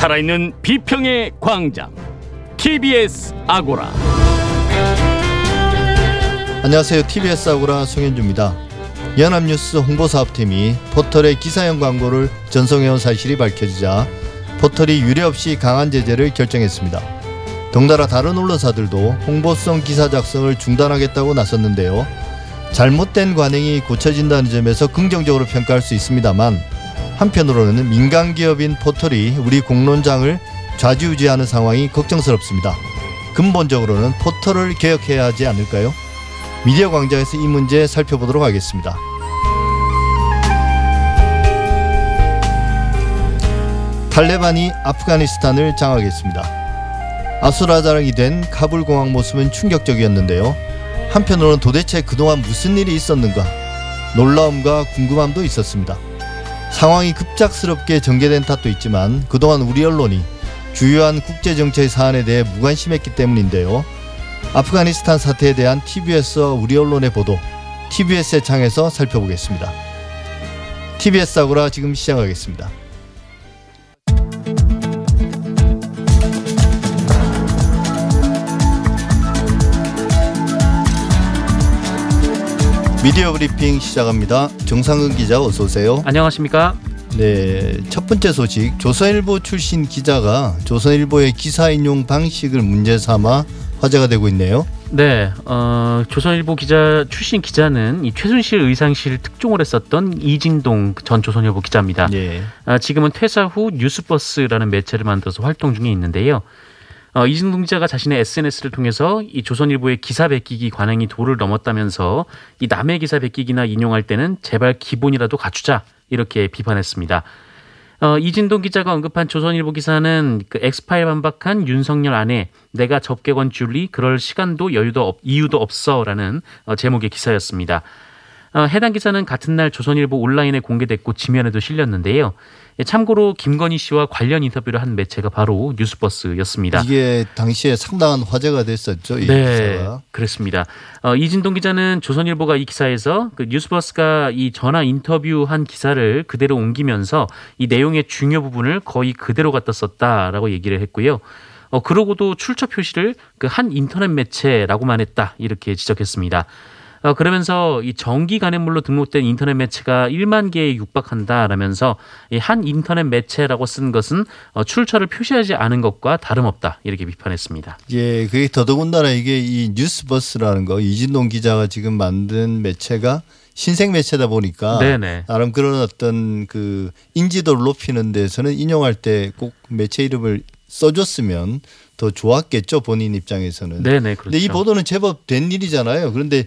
살아있는 비평의 광장 TBS 아고라 안녕하세요. TBS 아고라 송현주입니다. 연합뉴스 홍보사업팀이 포털의 기사형 광고를 전송해온 사실이 밝혀지자 포털이 유례 없이 강한 제재를 결정했습니다. 덩달아 다른 언론사들도 홍보성 기사 작성을 중단하겠다고 나섰는데요. 잘못된 관행이 고쳐진다는 점에서 긍정적으로 평가할 수 있습니다만 한편으로는 민간 기업인 포털이 우리 공론장을 좌지우지하는 상황이 걱정스럽습니다. 근본적으로는 포털을 개혁해야 하지 않을까요? 미디어 광장에서 이 문제 살펴보도록 하겠습니다. 탈레반이 아프가니스탄을 장악했습니다. 아수라장이 된 카불 공항 모습은 충격적이었는데요. 한편으로는 도대체 그동안 무슨 일이 있었는가 놀라움과 궁금함도 있었습니다. 상황이 급작스럽게 전개된 탓도 있지만 그동안 우리 언론이 주요한 국제 정책 사안에 대해 무관심했기 때문인데요. 아프가니스탄 사태에 대한 TBS 우리 언론의 보도 TBS의 창에서 살펴보겠습니다. TBS 아고라 지금 시작하겠습니다. 미디어 브리핑 시작합니다. 정상근 기자 어서 오세요. 안녕하십니까? 네, 첫 번째 소식. 조선일보 출신 기자가 조선일보의 기사 인용 방식을 문제 삼아 화제가 되고 있네요. 네, 어, 조선일보 기자 출신 기자는 이 최순실 의상실 특종을 했었던 이진동 전 조선일보 기자입니다. 예. 아, 지금은 퇴사 후 뉴스버스라는 매체를 만들어서 활동 중에 있는데요. 어, 이진동 기자가 자신의 SNS를 통해서 이 조선일보의 기사 베끼기 관행이 도를 넘었다면서 이 남의 기사 베끼기나 인용할 때는 제발 기본이라도 갖추자 이렇게 비판했습니다. 어, 이진동 기자가 언급한 조선일보 기사는 그 엑스파일 반박한 윤석열 아내 내가 접객원 줄리 그럴 시간도 여유도 없, 이유도 없어라는 어, 제목의 기사였습니다. 어, 해당 기사는 같은 날 조선일보 온라인에 공개됐고 지면에도 실렸는데요. 예, 참고로 김건희 씨와 관련 인터뷰를 한 매체가 바로 뉴스버스였습니다. 이게 당시에 상당한 화제가 됐었죠. 이 네, 기사가. 그렇습니다. 어, 이진동 기자는 조선일보가 이 기사에서 그 뉴스버스가 이 전화 인터뷰한 기사를 그대로 옮기면서 이 내용의 중요 부분을 거의 그대로 갖다 썼다라고 얘기를 했고요. 어, 그러고도 출처 표시를 그 한 인터넷 매체라고만 했다 이렇게 지적했습니다. 어, 그러면서 이 정기 간행물로 등록된 인터넷 매체가 1만 개에 육박한다라면서 이 한 인터넷 매체라고 쓴 것은 어, 출처를 표시하지 않은 것과 다름없다 이렇게 비판했습니다. 예, 그게 더더군다나 이게 이 뉴스버스라는 거 이진동 기자가 지금 만든 매체가 신생 매체다 보니까 네네. 나름 그런 어떤 그 인지도를 높이는 데서는 인용할 때 꼭 매체 이름을 써줬으면 더 좋았겠죠 본인 입장에서는. 네네 그렇죠. 근데 이 보도는 제법 된 일이잖아요. 그런데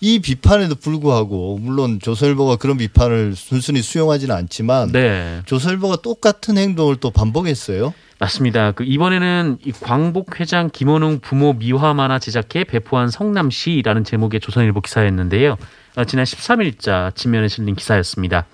이 비판에도 불구하고 물론 조선일보가 그런 비판을 순순히 수용하지는 않지만 네. 조선일보가 똑같은 행동을 또 반복했어요. 맞습니다. 그 이번에는 이 광복 회장 김원웅 부모 미화 만화 제작해 배포한 성남시라는 제목의 조선일보 기사였는데요. 어, 지난 13일자 지면에 실린 기사였습니다.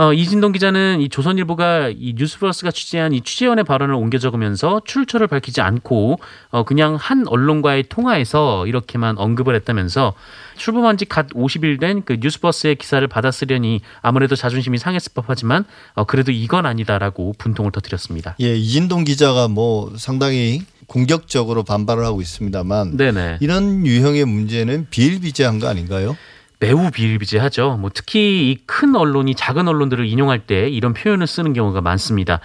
어, 이진동 기자는 이 조선일보가 이 뉴스플러스가 취재한 이 취재원의 발언을 옮겨 적으면서 출처를 밝히지 않고 어, 그냥 한 언론과의 통화에서 이렇게만 언급을 했다면서 출범한 지 갓 50일 된 그 뉴스버스의 기사를 받아쓰려니 아무래도 자존심이 상했을 법하지만 어, 그래도 이건 아니다라고 분통을 터뜨렸습니다. 예, 이진동 기자가 뭐 상당히 공격적으로 반발을 하고 있습니다만 네네. 이런 유형의 문제는 비일비재한 거 아닌가요? 매우 비일비재하죠. 뭐 특히 이 큰 언론이 작은 언론들을 인용할 때 이런 표현을 쓰는 경우가 많습니다.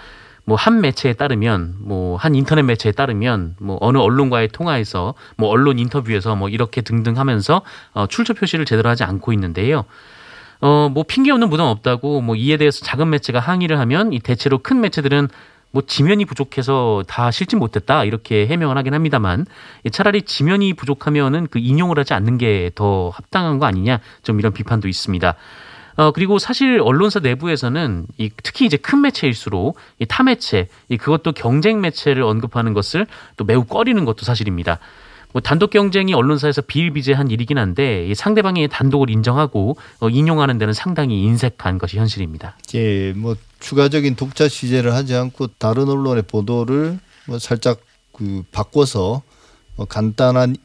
뭐 한 매체에 따르면 뭐 한 인터넷 매체에 따르면 뭐 어느 언론과의 통화에서 뭐 언론 인터뷰에서 뭐 이렇게 등등 하면서 어 출처 표시를 제대로 하지 않고 있는데요. 어 뭐 핑계 없는 무덤 없다고 뭐 이에 대해서 작은 매체가 항의를 하면 이 대체로 큰 매체들은 뭐 지면이 부족해서 다 실지 못했다 이렇게 해명을 하긴 합니다만 차라리 지면이 부족하면은 그 인용을 하지 않는 게 더 합당한 거 아니냐 좀 이런 비판도 있습니다. 어 그리고 사실 언론사 내부에서는 이 특히 이제 큰 매체일수록 이 타 매체 이 그것도 경쟁 매체를 언급하는 것을 또 매우 꺼리는 것도 사실입니다. 뭐 단독 경쟁이 언론사에서 비일비재한 일이긴 한데 이 상대방의 단독을 인정하고 어, 인용하는 데는 상당히 인색한 것이 현실입니다. 예, 뭐 추가적인 독자 취재를 하지 않고 다른 언론의 보도를 뭐 살짝 그 바꿔서 뭐 간단한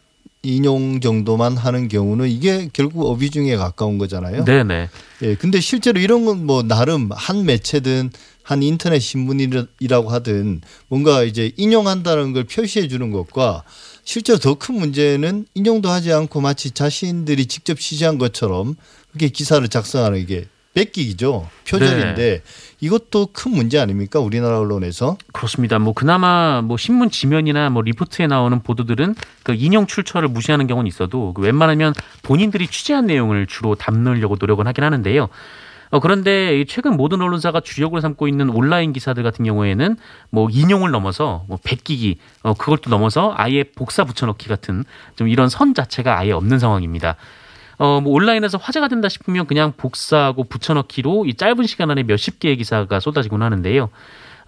인용 정도만 하는 경우는 이게 결국 어비중에 가까운 거잖아요. 네네. 예, 근데 실제로 이런 건 뭐 나름 한 매체든 한 인터넷 신문이라고 하든 뭔가 이제 인용한다는 걸 표시해 주는 것과 실제로 더 큰 문제는 인용도 하지 않고 마치 자신들이 직접 취재한 것처럼 그렇게 기사를 작성하는 이게 뺏기기죠. 표절인데 이것도 큰 문제 아닙니까? 우리나라 언론에서. 그렇습니다. 뭐 그나마 뭐 신문 지면이나 뭐 리포트에 나오는 보도들은 그 인용 출처를 무시하는 경우는 있어도 그 웬만하면 본인들이 취재한 내용을 주로 담으려고 노력은 하긴 하는데요. 어, 그런데 이 최근 모든 언론사가 주력으로 삼고 있는 온라인 기사들 같은 경우에는 뭐 인용을 넘어서 뭐 베끼기, 어, 또 넘어서 아예 복사 붙여넣기 같은 좀 이런 선 자체가 아예 없는 상황입니다. 어, 뭐 온라인에서 화제가 된다 싶으면 그냥 복사하고 붙여넣기로 이 짧은 시간 안에 몇십 개의 기사가 쏟아지곤 하는데요.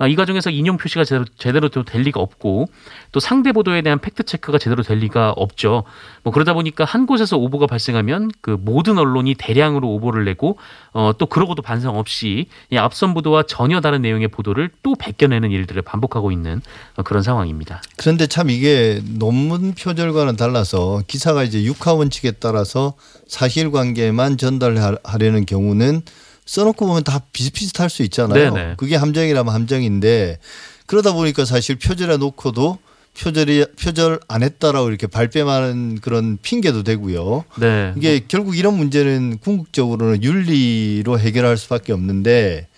어, 이 과정에서 인용 표시가 제대로, 제대로 될 리가 없고 또 상대 보도에 대한 fact check가 제대로 될 리가 없죠. 뭐 그러다 보니까 한 곳에서 오보가 발생하면 그 모든 언론이 대량으로 오보를 내고 어, 또 그러고도 반성 없이 이 앞선 보도와 전혀 다른 내용의 보도를 또 베껴내는 일들을 반복하고 있는 어, 그런 상황입니다. 그런데 참 이게 논문 표절과는 달라서 기사가 이제 육하 원칙에 따라서 사실관계만 전달하려는 경우는 써놓고 보면 다 비슷비슷할 수 있잖아요. 네네. 그게 함정이라면 함정인데 그러다 보니까 사실 표절해 놓고도 표절이 표절 안 했다라고 이렇게 발뺌하는 그런 핑계도 되고요. 네. 이게 결국 이런 문제는 궁극적으로는 윤리로 해결할 수밖에 없는데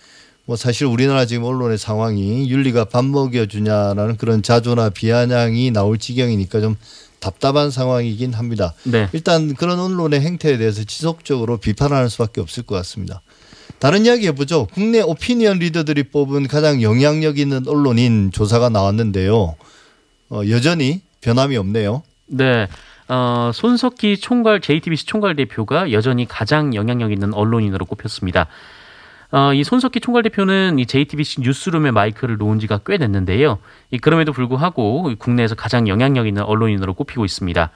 뭐 사실 우리나라 지금 언론의 상황이 윤리가 밥 먹여 주냐라는 그런 자조나 비아냥이 나올 지경이니까 좀 답답한 상황이긴 합니다. 네. 일단 그런 언론의 행태에 대해서 지속적으로 비판하는 수밖에 없을 것 같습니다. 다른 이야기 해보죠. 국내 오피니언 리더들이 뽑은 가장 영향력 있는 언론인 조사가 나왔는데요. 어, 여전히 변함이 없네요. 네. 어, 손석희 총괄 JTBC 총괄 대표가 여전히 가장 영향력 있는 언론인으로 꼽혔습니다. 어, 이 손석희 총괄 대표는 이 JTBC 뉴스룸에 마이크를 놓은 지가 꽤 됐는데요. 이 그럼에도 불구하고 이 국내에서 가장 영향력 있는 언론인으로 꼽히고 있습니다.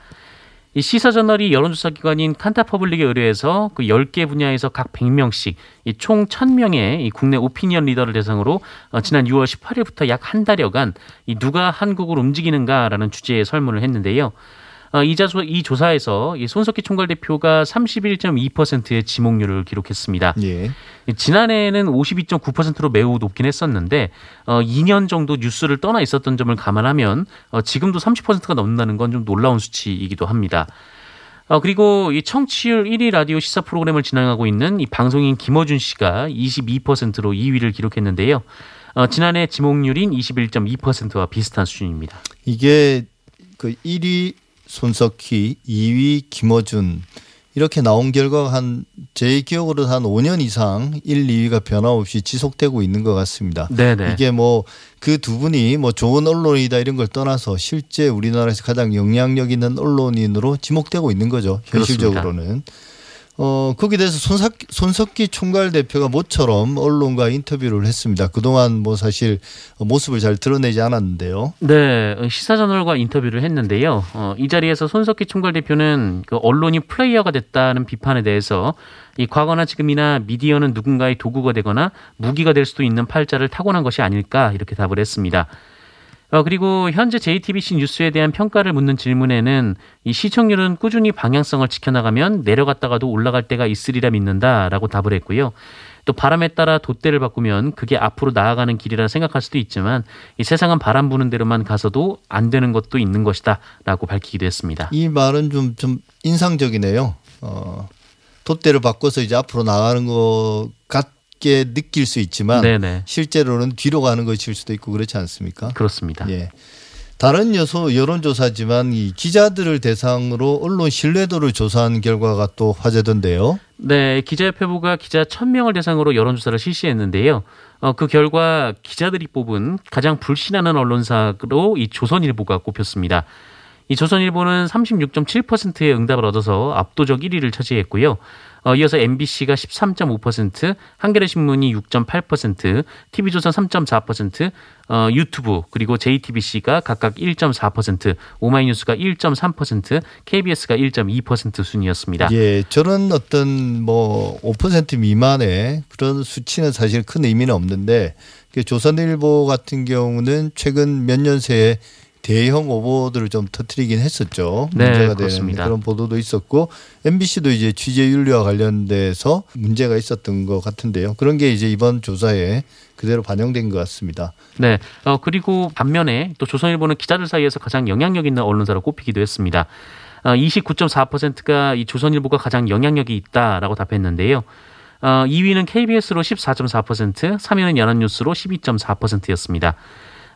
이 시사 저널이 여론조사 기관인 칸타퍼블릭에 의뢰해서 그 10개 분야에서 각 100명씩 이총 1000명의 이 국내 오피니언 리더를 대상으로 어, 지난 6월 18일부터 약 한 달여간 이 누가 한국을 움직이는가라는 주제의 설문을 했는데요. 어, 이, 자소, 이 조사에서 이 손석희 총괄 대표가 31.2%의 지목률을 기록했습니다. 예. 지난해에는 52.9%로 매우 높긴 했었는데 어, 2년 정도 뉴스를 떠나 있었던 점을 감안하면 어, 지금도 30%가 넘는다는 건 좀 놀라운 수치이기도 합니다. 어, 그리고 이 청취율 1위 라디오 시사 프로그램을 진행하고 있는 이 방송인 김어준 씨가 22%로 2위를 기록했는데요. 어, 지난해 지목률인 21.2%와 비슷한 수준입니다. 이게 그 1위 손석희, 2위 김어준 이렇게 나온 결과가 한제 기억으로 한 5년 이상 1, 2위가 변함없이 지속되고 있는 것 같습니다. 네네. 이게 뭐 그 두 분이 뭐 좋은 언론이다 이런 걸 떠나서 실제 우리나라에서 가장 영향력 있는 언론인으로 지목되고 있는 거죠. 현실적으로는. 어, 거기에 대해서 손석희, 손석희 총괄 대표가 모처럼 언론과 인터뷰를 했습니다. 그동안 뭐 사실 모습을 잘 드러내지 않았는데요. 네, 시사저널과 인터뷰를 했는데요. 어, 이 자리에서 손석희 총괄 대표는 그 언론이 플레이어가 됐다는 비판에 대해서 이 과거나 지금이나 미디어는 누군가의 도구가 되거나 무기가 될 수도 있는 팔자를 타고난 것이 아닐까 이렇게 답을 했습니다. 어, 그리고 현재 JTBC 뉴스에 대한 평가를 묻는 질문에는 이 시청률은 꾸준히 방향성을 지켜나가면 내려갔다가도 올라갈 때가 있으리라 믿는다라고 답을 했고요. 또 바람에 따라 돛대를 바꾸면 그게 앞으로 나아가는 길이라 생각할 수도 있지만 이 세상은 바람 부는 대로만 가서도 안 되는 것도 있는 것이다라고 밝히기도 했습니다. 이 말은 좀, 좀 인상적이네요. 어, 돛대를 바꿔서 이제 앞으로 나가는 것 같 게 느낄 수 있지만 네네 실제로는 뒤로 가는 것일 수도 있고 그렇지 않습니까? 그렇습니다. 예. 다른 여소 여론조사지만 이 기자들을 대상으로 언론 신뢰도를 조사한 결과가 또 화제던데요. 네, 기자협회부가 기자 1000명을 대상으로 여론조사를 실시했는데요. 어, 그 결과 기자들이 뽑은 가장 불신하는 언론사로 이 조선일보가 꼽혔습니다. 이 조선일보는 36.7%의 응답을 얻어서 압도적 1위를 차지했고요. 어, 이어서 MBC가 13.5%, 한겨레 신문이 6.8%, TV조선 3.4%, 어, 유튜브 그리고 JTBC가 각각 1.4%, 오마이뉴스가 1.3%, KBS가 1.2% 순이었습니다. 예, 저런 어떤 뭐 5% 미만의 그런 수치는 사실 큰 의미는 없는데 그 조선일보 같은 경우는 최근 몇 년 새에 대형 오보들을 좀 터트리긴 했었죠. 네, 문제가 그렇습니다. 되는 그런 보도도 있었고 MBC도 이제 취재 윤리와 관련돼서 문제가 있었던 것 같은데요. 그런 게 이제 이번 조사에 그대로 반영된 것 같습니다. 네. 어, 그리고 반면에 또 조선일보는 기자들 사이에서 가장 영향력 있는 언론사로 꼽히기도 했습니다. 어, 29.4%가 이 조선일보가 가장 영향력이 있다라고 답했는데요. 어, 2위는 KBS로 14.4%, 3위는 연합뉴스로 12.4%였습니다.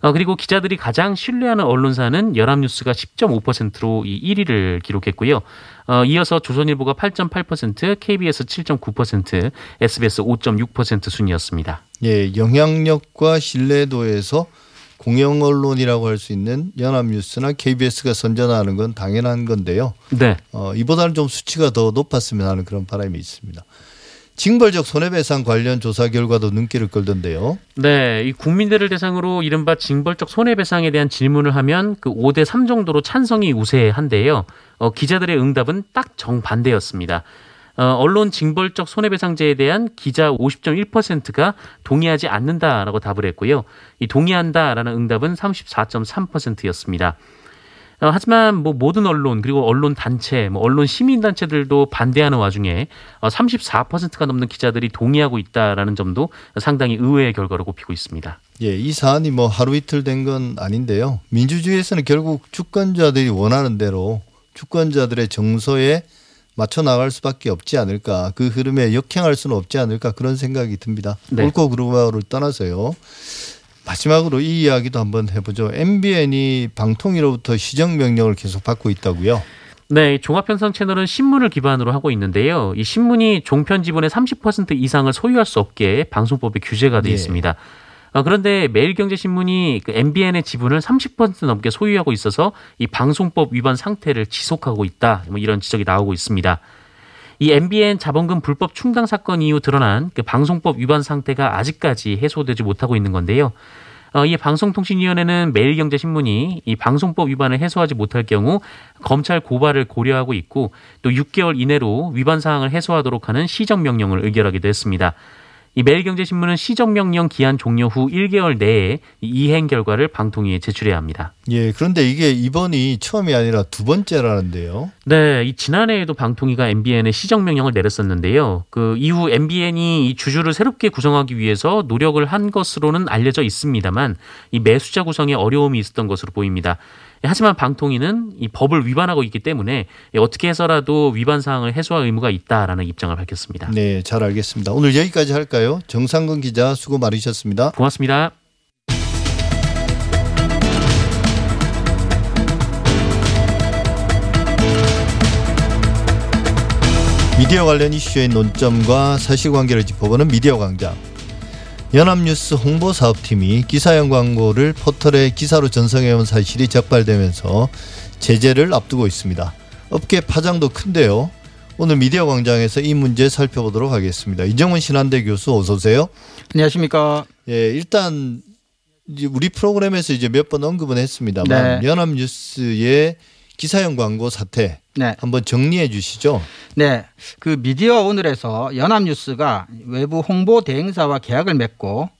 어, 그리고 기자들이 가장 신뢰하는 언론사는 연합뉴스가 10.5%로 이 1위를 기록했고요. 어, 이어서 조선일보가 8.8%, KBS 7.9%, SBS 5.6% 순이었습니다. 예, 영향력과 신뢰도에서 공영 언론이라고 할 수 있는 연합뉴스나 KBS가 선전하는 건 당연한 건데요. 네. 어, 이보다는 좀 수치가 더 높았으면 하는 그런 바람이 있습니다. 징벌적 손해배상 관련 조사 결과도 눈길을 끌던데요. 네, 이 국민들을 대상으로 이른바 징벌적 손해배상에 대한 질문을 하면 그 5대 3 정도로 찬성이 우세한데요. 어, 기자들의 응답은 딱 정반대였습니다. 어, 언론 징벌적 손해배상제에 대한 기자 50.1%가 동의하지 않는다라고 답을 했고요. 이 동의한다라는 응답은 34.3%였습니다. 어, 하지만 뭐 모든 언론 그리고 언론 단체, 뭐 언론 시민 단체들도 반대하는 와중에 어, 34%가 넘는 기자들이 동의하고 있다라는 점도 상당히 의외의 결과로 꼽히고 있습니다. 예, 이 사안이 뭐 하루 이틀 된 건 아닌데요. 민주주의에서는 결국 주권자들이 원하는 대로 주권자들의 정서에 맞춰 나갈 수밖에 없지 않을까. 그 흐름에 역행할 수는 없지 않을까 그런 생각이 듭니다. 네. 옳고 그르고를 떠나서요. 마지막으로 이 이야기도 한번 해보죠. MBN이 방통위로부터 시정 명령을 계속 받고 있다고요. 네, 종합편성 채널은 신문을 기반으로 하고 있는데요. 이 신문이 종편 지분의 30% 이상을 소유할 수 없게 방송법에 규제가 돼 예. 있습니다. 어, 그런데 매일경제신문이 그 MBN의 지분을 30% 넘게 소유하고 있어서 이 방송법 위반 상태를 지속하고 있다. 뭐 이런 지적이 나오고 있습니다. 이 MBN 자본금 불법 충당 사건 이후 드러난 그 방송법 위반 상태가 아직까지 해소되지 못하고 있는 건데요. 어, 이 방송통신위원회는 매일경제신문이 이 방송법 위반을 해소하지 못할 경우 검찰 고발을 고려하고 있고 또 6개월 이내로 위반 사항을 해소하도록 하는 시정명령을 의결하기도 했습니다. 이 매일경제신문은 시정명령 기한 종료 후 1개월 내에 이 이행 결과를 방통위에 제출해야 합니다. 예, 그런데 이게 이번이 처음이 아니라 두 번째라는데요. 네, 이 지난해에도 방통위가 MBN에 시정명령을 내렸었는데요. 그 이후 MBN이 이 주주를 새롭게 구성하기 위해서 노력을 한 것으로는 알려져 있습니다만 이 매수자 구성에 어려움이 있었던 것으로 보입니다. 하지만 방통위는 이 법을 위반하고 있기 때문에 어떻게 해서라도 위반 사항을 해소할 의무가 있다라는 입장을 밝혔습니다. 네, 잘 알겠습니다. 오늘 여기까지 할까요? 정상근 기자 수고 많으셨습니다. 고맙습니다. 미디어 관련 이슈의 논점과 사실관계를 짚어보는 미디어 광장. 연합뉴스 홍보사업팀이 기사형 광고를 포털에 기사로 전송해온 사실이 적발되면서 제재를 앞두고 있습니다. 업계 파장도 큰데요. 오늘 미디어 광장에서 이 문제 살펴보도록 하겠습니다. 이정훈 신한대 교수 어서 오세요. 안녕하십니까. 예, 일단 우리 프로그램에서 이제 몇 번 언급은 했습니다만 네. 연합뉴스의 기사형 광고 사태 네. 한번 정리해 주시죠. 네. 그 미디어 오늘에서 연합뉴스가 외부 홍보 대행사와 계약을 맺고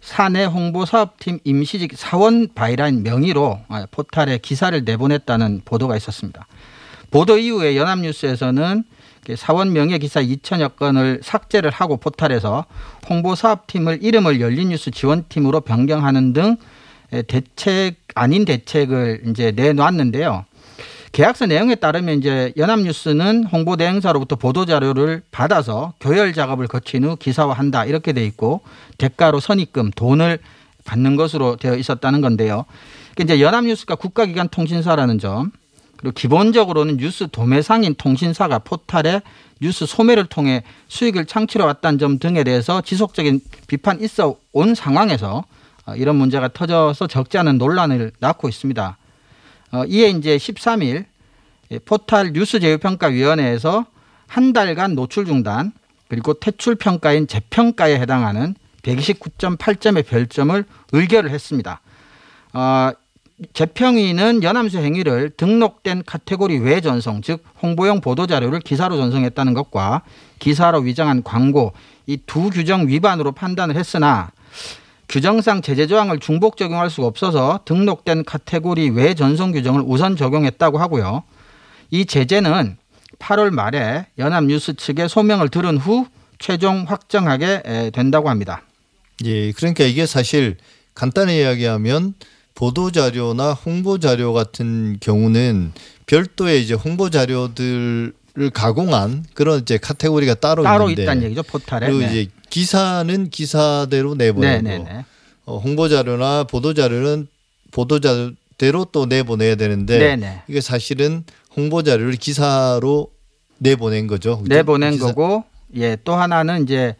사내 홍보 사업팀 임시직 사원 byline 명의로 아, 포탈에 기사를 내보냈다는 보도가 있었습니다. 보도 이후에 연합뉴스에서는 그 사원 명의 기사 2천여 건을 삭제를 하고 포탈에서 홍보 사업팀을 이름을 열린뉴스 지원팀으로 변경하는 등 대책 아닌 대책을 이제 내놨는데요. 계약서 내용에 따르면 이제 연합뉴스는 홍보 대행사로부터 보도 자료를 받아서 교열 작업을 거친 후 기사화한다 이렇게 돼 있고 대가로 선입금 돈을 받는 것으로 되어 있었다는 건데요. 그러니까 이제 연합뉴스가 국가기관 통신사라는 점 그리고 기본적으로는 뉴스 도매상인 통신사가 포탈에 뉴스 소매를 통해 수익을 창출해 왔다는 점 등에 대해서 지속적인 비판 있어 온 상황에서 어, 이런 문제가 터져서 적지 않은 논란을 낳고 있습니다. 어, 이에 이제 13일 포탈 뉴스 제휴평가위원회에서 한 달간 노출 중단 그리고 퇴출 평가인 재평가에 해당하는 129.8점의 별점을 의결을 했습니다. 어, 재평위는 연암수 행위를 등록된 카테고리 외 전송, 즉 홍보용 보도 자료를 기사로 전송했다는 것과 기사로 위장한 광고 이 두 규정 위반으로 판단을 했으나 규정상 제재 조항을 중복 적용할 수가 없어서 등록된 카테고리 외 전송 규정을 우선 적용했다고 하고요. 이 제재는 8월 말에 연합뉴스 측에 소명을 들은 후 최종 확정하게 에, 된다고 합니다. 예, 그러니까 이게 사실 간단히 이야기하면 보도 자료나 홍보 자료 같은 경우는 별도의 이제 홍보 자료들을 가공한 그런 이제 카테고리가 따로, 따로 있는데 있다는 얘기죠 포탈에. 그리고 네. 이제 기사는 기사대로 네, 내보내고 네, 네. 어, 홍보 자료나 보도 자료는 보도 자료대로 또 내보내야 되는데 네, 네. 이게 사실은 홍보 자료를 기사로 내보낸 거죠. 그죠? 내보낸 기사- 거고 예 또 하나는 이제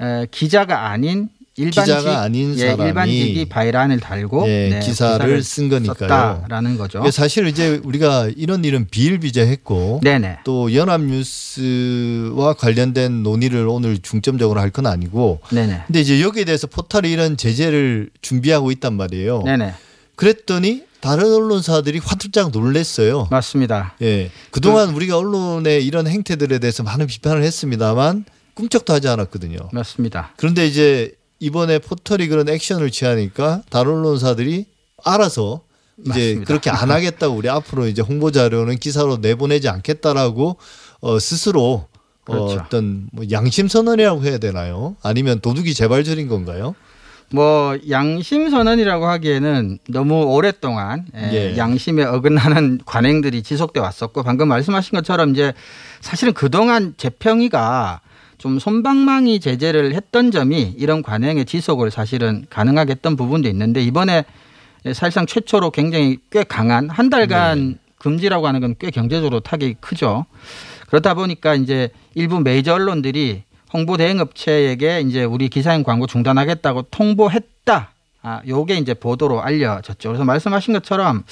에, 기자가 아닌 일반직 기자가 아닌 예, 사람이 일반직이 바이란을 달고 예, 네, 기사를 쓴 거니까요. 썼다라는 거죠. 사실 이제 우리가 이런 일은 비일비재했고 네네 또 연합뉴스와 관련된 논의를 오늘 중점적으로 할 건 아니고 네네 근데 이제 여기에 대해서 포털이 이런 제재를 준비하고 있단 말이에요. 네네 그랬더니 다른 언론사들이 화들짝 놀랬어요. 맞습니다. 예. 그동안 우리가 언론의 이런 행태들에 대해서 많은 비판을 했습니다만 꿈쩍도 하지 않았거든요. 맞습니다. 그런데 이제 이번에 포털이 그런 액션을 취하니까 다른 언론사들이 알아서 이제 맞습니다. 그렇게 안 하겠다고 우리 앞으로 이제 홍보 자료는 기사로 내보내지 않겠다라고 어 스스로 그렇죠. 어, 어떤 뭐 양심 선언이라고 해야 되나요? 아니면 도둑이 재발절인 건가요? 뭐 양심 선언이라고 하기에는 너무 오랫동안 예, 예. 양심에 어긋나는 관행들이 지속돼 왔었고 방금 말씀하신 것처럼 이제 사실은 그동안 재평이가 좀 손방망이 제재를 했던 점이 이런 관행의 지속을 사실은 가능하게 했던 부분도 있는데 이번에 사실상 최초로 굉장히 꽤 강한 한 달간 금지라고 하는 건 꽤 경제적으로 타격이 크죠. 그렇다 보니까 이제 일부 메이저 언론들이 홍보 대행 업체에게 이제 우리 기사인 광고 중단하겠다고 통보했다. 아, 요게 이제 보도로 알려졌죠. 그래서 말씀하신 것처럼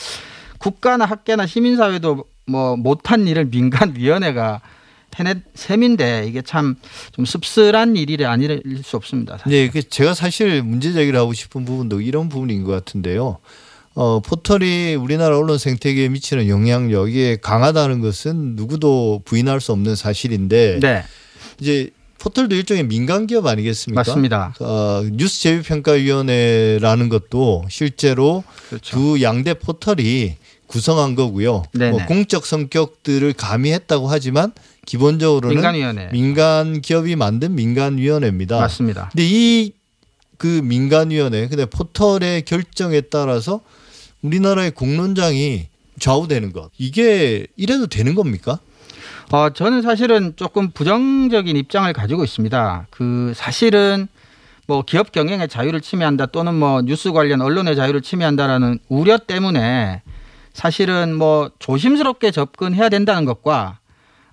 국가나 학계나 시민사회도 뭐 못한 일을 민간위원회가 해낸 셈인데 이게 참 좀 씁쓸한 일이 아닐 수 없습니다. 사실. 네, 그 제가 사실 문제 제기를 하고 싶은 부분도 이런 부분인 것 같은데요. 어, 포털이 우리나라 언론 생태계에 미치는 영향력 이게 강하다는 것은 누구도 부인할 수 없는 사실인데 네, 이제 포털도 일종의 민간 기업 아니겠습니까? 맞습니다. 어, 뉴스 제휴 평가위원회라는 것도 실제로 그렇죠. 두 양대 포털이 구성한 거고요. 네네. 뭐 공적 성격들을 가미했다고 하지만 기본적으로는 민간위원회 민간 기업이 만든 민간위원회입니다. 맞습니다. 근데 이 그 민간위원회, 근데 포털의 결정에 따라서 우리나라의 공론장이 좌우되는 것. 이게 이래도 되는 겁니까? 어, 저는 사실은 조금 부정적인 입장을 가지고 있습니다. 그 사실은 뭐 기업 경영의 자유를 침해한다 또는 뭐 뉴스 관련 언론의 자유를 침해한다라는 우려 때문에 사실은 뭐 조심스럽게 접근해야 된다는 것과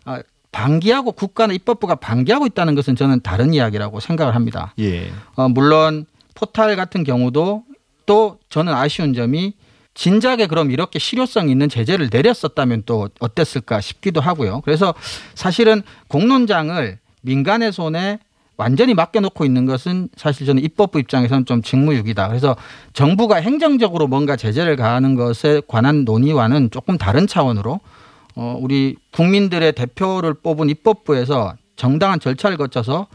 아, 방기하고 국가나 입법부가 방기하고 있다는 것은 저는 다른 이야기라고 생각을 합니다. 예. 어, 물론 포탈 같은 경우도 또 저는 아쉬운 점이 진작에 그럼 이렇게 실효성 있는 제재를 내렸었다면 또 어땠을까 싶기도 하고요. 그래서 사실은 공론장을 민간의 손에 완전히 맡겨놓고 있는 것은 사실 저는 입법부 입장에서는 좀 직무유기다. 그래서 정부가 행정적으로 뭔가 제재를 가하는 것에 관한 논의와는 조금 다른 차원으로 어, 우리 국민들의 대표를 뽑은 입법부에서 정당한 절차를 거쳐서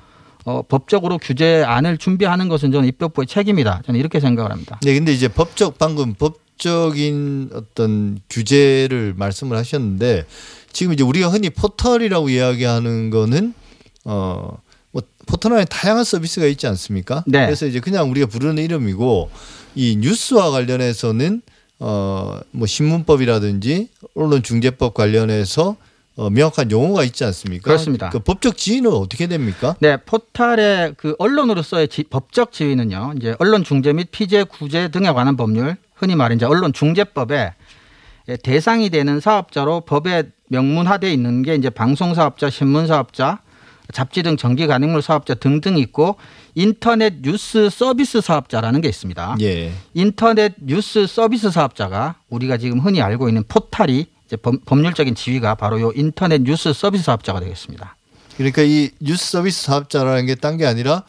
어, 법적으로 규제안을 준비하는 것은 저는 입법부의 책임이다. 저는 이렇게 생각을 합니다. 네, 근데 이제 법적 방금 법적인 어떤 규제를 말씀을 하셨는데 지금 이제 우리가 흔히 포털이라고 이야기하는 거는 어. 뭐 포털 안에 다양한 서비스가 있지 않습니까? 네. 그래서 이제 그냥 우리가 부르는 이름이고 이 뉴스와 관련해서는 어뭐 신문법이라든지 언론중재법 관련해서 어 명확한 용어가 있지 않습니까? 그렇습니다. 그 법적 지위는 어떻게 됩니까? 네, 포탈의 그 언론으로서의 지- 법적 지위는요. 이제 언론 중재 및 피제 구제 등에 관한 법률, 흔히 말해 이제 언론 중재법에 예, 대상이 되는 사업자로 법에 명문화돼 있는 게 이제 방송 사업자, 신문 사업자, 잡지 등 정기 간행물 사업자 등등 있고 인터넷 뉴스 서비스 사업자라는 게 있습니다. 예. 인터넷 뉴스 서비스 사업자가 우리가 지금 흔히 알고 있는 포탈이 법, 법률적인 지위가 바로 요 인터넷 뉴스 서비스 사업자가 되겠습니다. 그러니까 이 뉴스 서비스 사업자라는 게 딴 게 아니라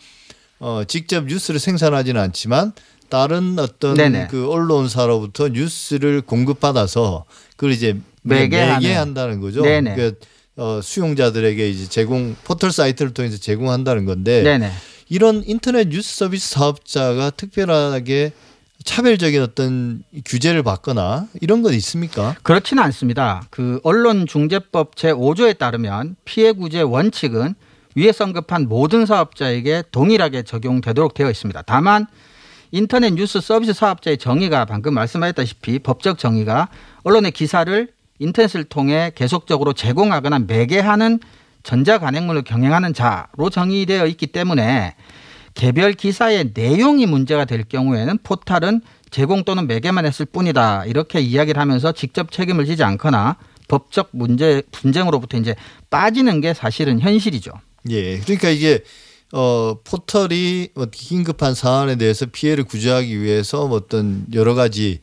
어 직접 뉴스를 생산하지는 않지만 다른 어떤 네네. 그 언론사로부터 뉴스를 공급받아서 그걸 이제 매개하는. 매개한다는 거죠. 네네. 그 어, 수용자들에게 이제 제공 포털 사이트를 통해서 제공한다는 건데 네네. 이런 인터넷 뉴스 서비스 사업자가 특별하게 차별적인 어떤 규제를 받거나 이런 건 있습니까? 그렇지는 않습니다. 그 언론중재법 제5조에 따르면 피해 구제 원칙은 위에 언급한 모든 사업자에게 동일하게 적용되도록 되어 있습니다. 다만 인터넷 뉴스 서비스 사업자의 정의가 방금 말씀하셨다시피 법적 정의가 언론의 기사를 인터넷을 통해 계속적으로 제공하거나 매개하는 전자간행물을 경영하는 자로 정의되어 있기 때문에 개별 기사의 내용이 문제가 될 경우에는 포탈은 제공 또는 매개만 했을 뿐이다. 이렇게 이야기를 하면서 직접 책임을 지지 않거나 법적 문제 분쟁으로부터 이제 빠지는 게 사실은 현실이죠. 예. 그러니까 이게 어 포털이 뭐 긴급한 사안에 대해서 피해를 구제하기 위해서 뭐 어떤 여러 가지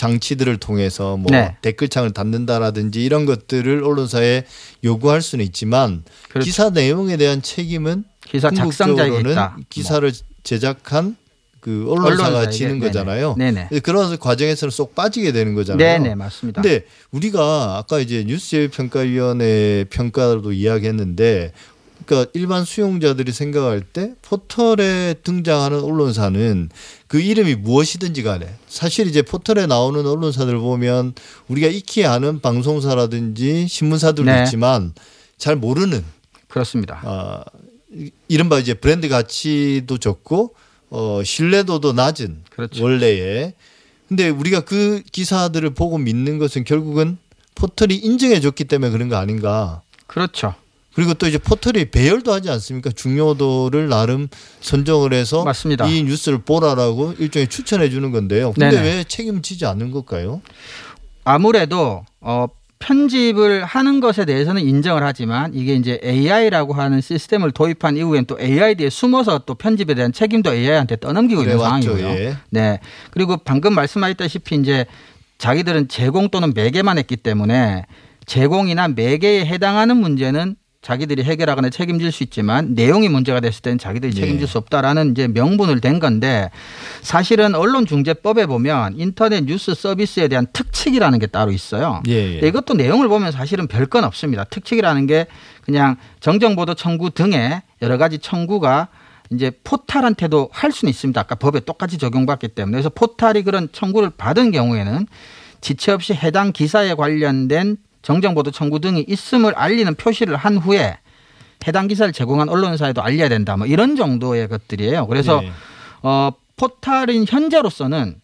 장치들을 통해서 뭐 네. 댓글창을 닫는다라든지 이런 것들을 언론사에 요구할 수는 있지만 그렇죠. 기사 내용에 대한 책임은 기사 작성자에게 궁극적으로는 있다. 뭐. 기사를 제작한 그 언론사가 언론사에게. 지는 네네. 거잖아요. 네네. 그런 과정에서는 쏙 빠지게 되는 거잖아요. 네네 맞습니다. 근데 우리가 아까 이제 뉴스제휴평가위원회 평가도 이야기했는데 그러니까 일반 수용자들이 생각할 때 포털에 등장하는 언론사는 그 이름이 무엇이든지 간에 사실 이제 포털에 나오는 언론사들 보면 우리가 익히 아는 방송사라든지 신문사들도 네. 있지만 잘 모르는 그렇습니다. 아 이- 이른바 이제 브랜드 가치도 적고 어 신뢰도도 낮은 그렇죠. 원래에 근데 우리가 그 기사들을 보고 믿는 것은 결국은 포털이 인정해 줬기 때문에 그런 거 아닌가. 그렇죠. 그리고 또 이제 포털이 배열도 하지 않습니까? 중요도를 나름 선정을 해서 맞습니다. 이 뉴스를 보라라고 일종의 추천해 주는 건데요. 근데 네네. 왜 책임지지 않는 걸까요? 아무래도 어 편집을 하는 것에 대해서는 인정을 하지만 이게 이제 AI라고 하는 시스템을 도입한 이후엔 또 AI 뒤에 숨어서 또 편집에 대한 책임도 AI한테 떠넘기고 있는 그래 왔죠. 상황이고요. 예. 네. 그리고 방금 말씀하셨다시피 이제 자기들은 제공 또는 매개만 했기 때문에 제공이나 매개에 해당하는 문제는 자기들이 해결하거나 책임질 수 있지만 내용이 문제가 됐을 때는 자기들이 네. 책임질 수 없다라는 이제 명분을 댄 건데 사실은 언론중재법에 보면 인터넷 뉴스 서비스에 대한 특칙이라는 게 따로 있어요. 예, 예. 이것도 내용을 보면 사실은 별건 없습니다. 특칙이라는 게 그냥 정정보도 청구 등의 여러 가지 청구가 이제 포탈한테도 할 수는 있습니다. 아까 법에 똑같이 적용받기 때문에 그래서 포탈이 그런 청구를 받은 경우에는 지체 없이 해당 기사에 관련된 정정보도 청구 등이 있음을 알리는 표시를 한 후에 해당 기사를 제공한 언론사에도 알려야 된다. 뭐 이런 정도의 것들이에요. 그래서 예. 어, 포탈인 현재로서는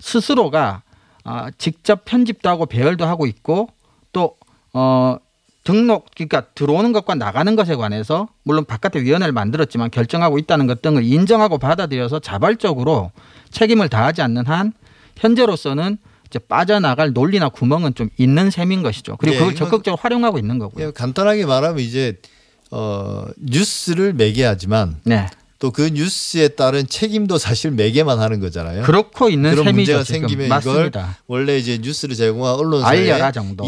스스로가 아, 직접 편집도 하고 배열도 하고 있고 또 어, 등록 그러니까 들어오는 것과 나가는 것에 관해서 물론 바깥에 위원회를 만들었지만 결정하고 있다는 것 등을 인정하고 받아들여서 자발적으로 책임을 다하지 않는 한 현재로서는 이제 빠져나갈 논리나 구멍은 좀 있는 셈인 것이죠. 그리고 예, 그걸 적극적으로 활용하고 있는 거고요. 예, 간단하게 말하면 이제 어 뉴스를 매개하지만 네. 또그 뉴스에 따른 책임도 사실 매개만 하는 거잖아요. 그렇고 있는 그런 셈이죠. 문제가 지금. 생기면 맞습니다. 이걸 원래 이제 뉴스를 제공한 언론사에.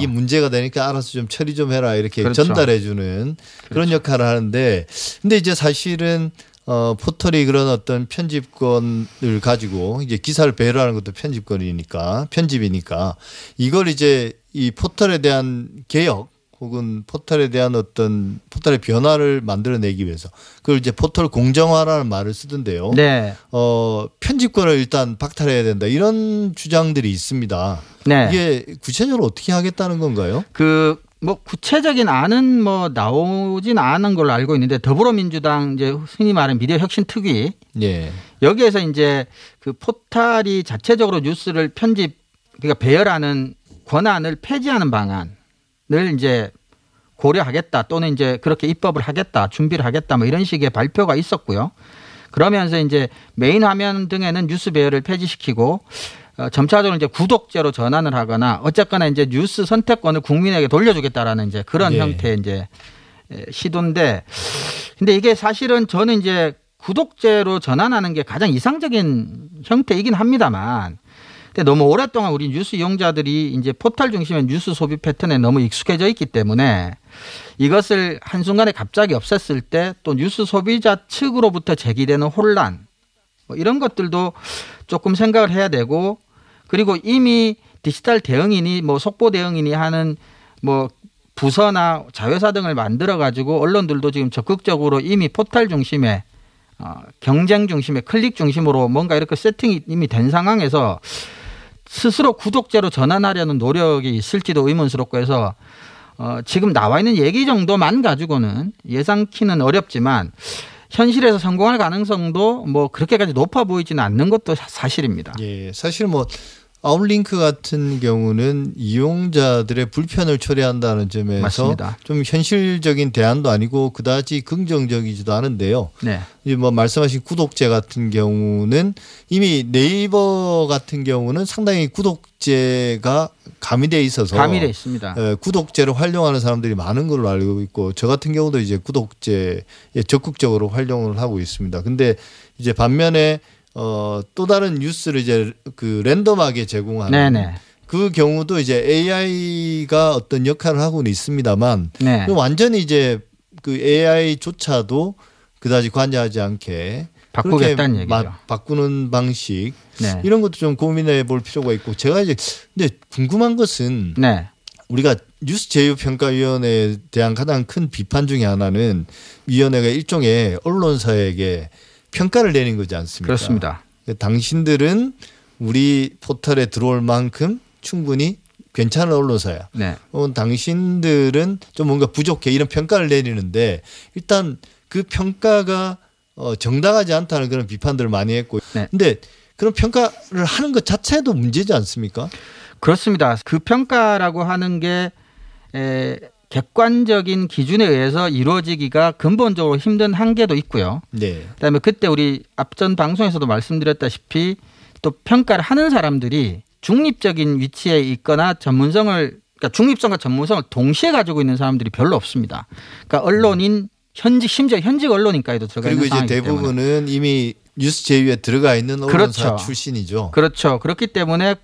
이 문제가 되니까 알아서 좀 처리 좀 해라 이렇게 그렇죠. 전달해 주는 그런 역할을 하는데 근데 이제 사실은 어 포털이 그런 어떤 편집권을 가지고 이제 기사를 배열하는 것도 편집권이니까 편집이니까 이걸 이제 이 포털에 대한 개혁 혹은 포털에 대한 어떤 포털의 변화를 만들어내기 위해서 그걸 이제 포털 공정화라는 말을 쓰던데요. 네. 어, 편집권을 일단 박탈해야 된다. 이런 주장들이 있습니다. 네. 이게 구체적으로 어떻게 하겠다는 건가요? 그 뭐 구체적인 안은 뭐 나오진 않은 걸로 알고 있는데 더불어민주당 이제 흔히 말하는 미디어 혁신 특위 예. 여기에서 이제 그 포탈이 자체적으로 뉴스를 편집 그러니까 배열하는 권한을 폐지하는 방안을 이제 고려하겠다 또는 이제 그렇게 입법을 하겠다 준비를 하겠다 뭐 이런 식의 발표가 있었고요. 그러면서 이제 메인 화면 등에는 뉴스 배열을 폐지시키고 어, 점차적으로 이제 구독제로 전환을 하거나 어쨌거나 이제 뉴스 선택권을 국민에게 돌려주겠다라는 이제 그런 예. 형태의 이제 에, 시도인데 근데 이게 사실은 저는 이제 구독제로 전환하는 게 가장 이상적인 형태이긴 합니다만 근데 너무 오랫동안 우리 뉴스 이용자들이 이제 포털 중심의 뉴스 소비 패턴에 너무 익숙해져 있기 때문에 이것을 한순간에 갑자기 없앴을 때 또 뉴스 소비자 측으로부터 제기되는 혼란 뭐 이런 것들도 조금 생각을 해야 되고 그리고 이미 디지털 대응이니 뭐 속보 대응이니 하는 뭐 부서나 자회사 등을 만들어 가지고 언론들도 지금 적극적으로 이미 포털 중심의 어, 경쟁 중심의 클릭 중심으로 뭔가 이렇게 세팅이 이미 된 상황에서 스스로 구독자로 전환하려는 노력이 있을지도 의문스럽고 해서 어, 지금 나와 있는 얘기 정도만 가지고는 예상키는 어렵지만 현실에서 성공할 가능성도 뭐 그렇게까지 높아 보이지는 않는 것도 사- 사실입니다. 예, 사실 뭐 아웃링크 같은 경우는 이용자들의 불편을 초래한다는 점에서 맞습니다. 좀 현실적인 대안도 아니고 그다지 긍정적이지도 않은데요. 네. 이제 뭐 말씀하신 구독제 같은 경우는 이미 네이버 같은 경우는 상당히 구독제가 가미돼 있어서 가미돼 있습니다. 에, 구독제를 활용하는 사람들이 많은 걸로 알고 있고 저 같은 경우도 이제 구독제에 적극적으로 활용을 하고 있습니다. 근데 이제 반면에 어, 또 다른 뉴스를 이제 그 랜덤하게 제공하는 네네. 그 경우도 이제 AI가 어떤 역할을 하고는 있습니다만 네. 완전히 이제 그 AI조차도 그다지 관여하지 않게 바꾸겠다는 얘기죠. 바꾸는 방식 네. 이런 것도 좀 고민해 볼 필요가 있고 제가 이제 근데 궁금한 것은 네. 우리가 뉴스 제휴 평가위원회에 대한 가장 큰 비판 중에 하나는 위원회가 일종의 언론사에게 평가를 내린 거지 않습니까? 그렇습니다. 당신들은 우리 포털에 들어올 만큼 충분히 괜찮은 언론사야. 네. 어, 당신들은 좀 뭔가 부족해 이런 평가를 내리는데 일단 그 평가가 어, 정당하지 않다는 그런 비판들을 많이 했고 네. 근데 그런 평가를 하는 것 자체도 문제지 않습니까? 그렇습니다. 그 평가라고 하는 게 에, 객관적인 기준에 의해서 이루어지기가 근본적으로 힘든 한계도 있고요. 네. 그다음에 그때 우리 앞전 방송에서도 말씀드렸다시피 또 평가를 하는 사람들이 중립적인 위치에 있거나 전문성을 그러니까 중립성과 전문성을 동시에 가지고 있는 사람들이 별로 없습니다. 그러니까 언론인 현직 심지어 현직 언론인까지도 들어가 그리고 있는 이제 상황이기 때문에 대부분은 이미 뉴스 제휴에 들어가 있는 언론사 그렇죠. 출신이죠. 그렇죠. 그렇기 때문에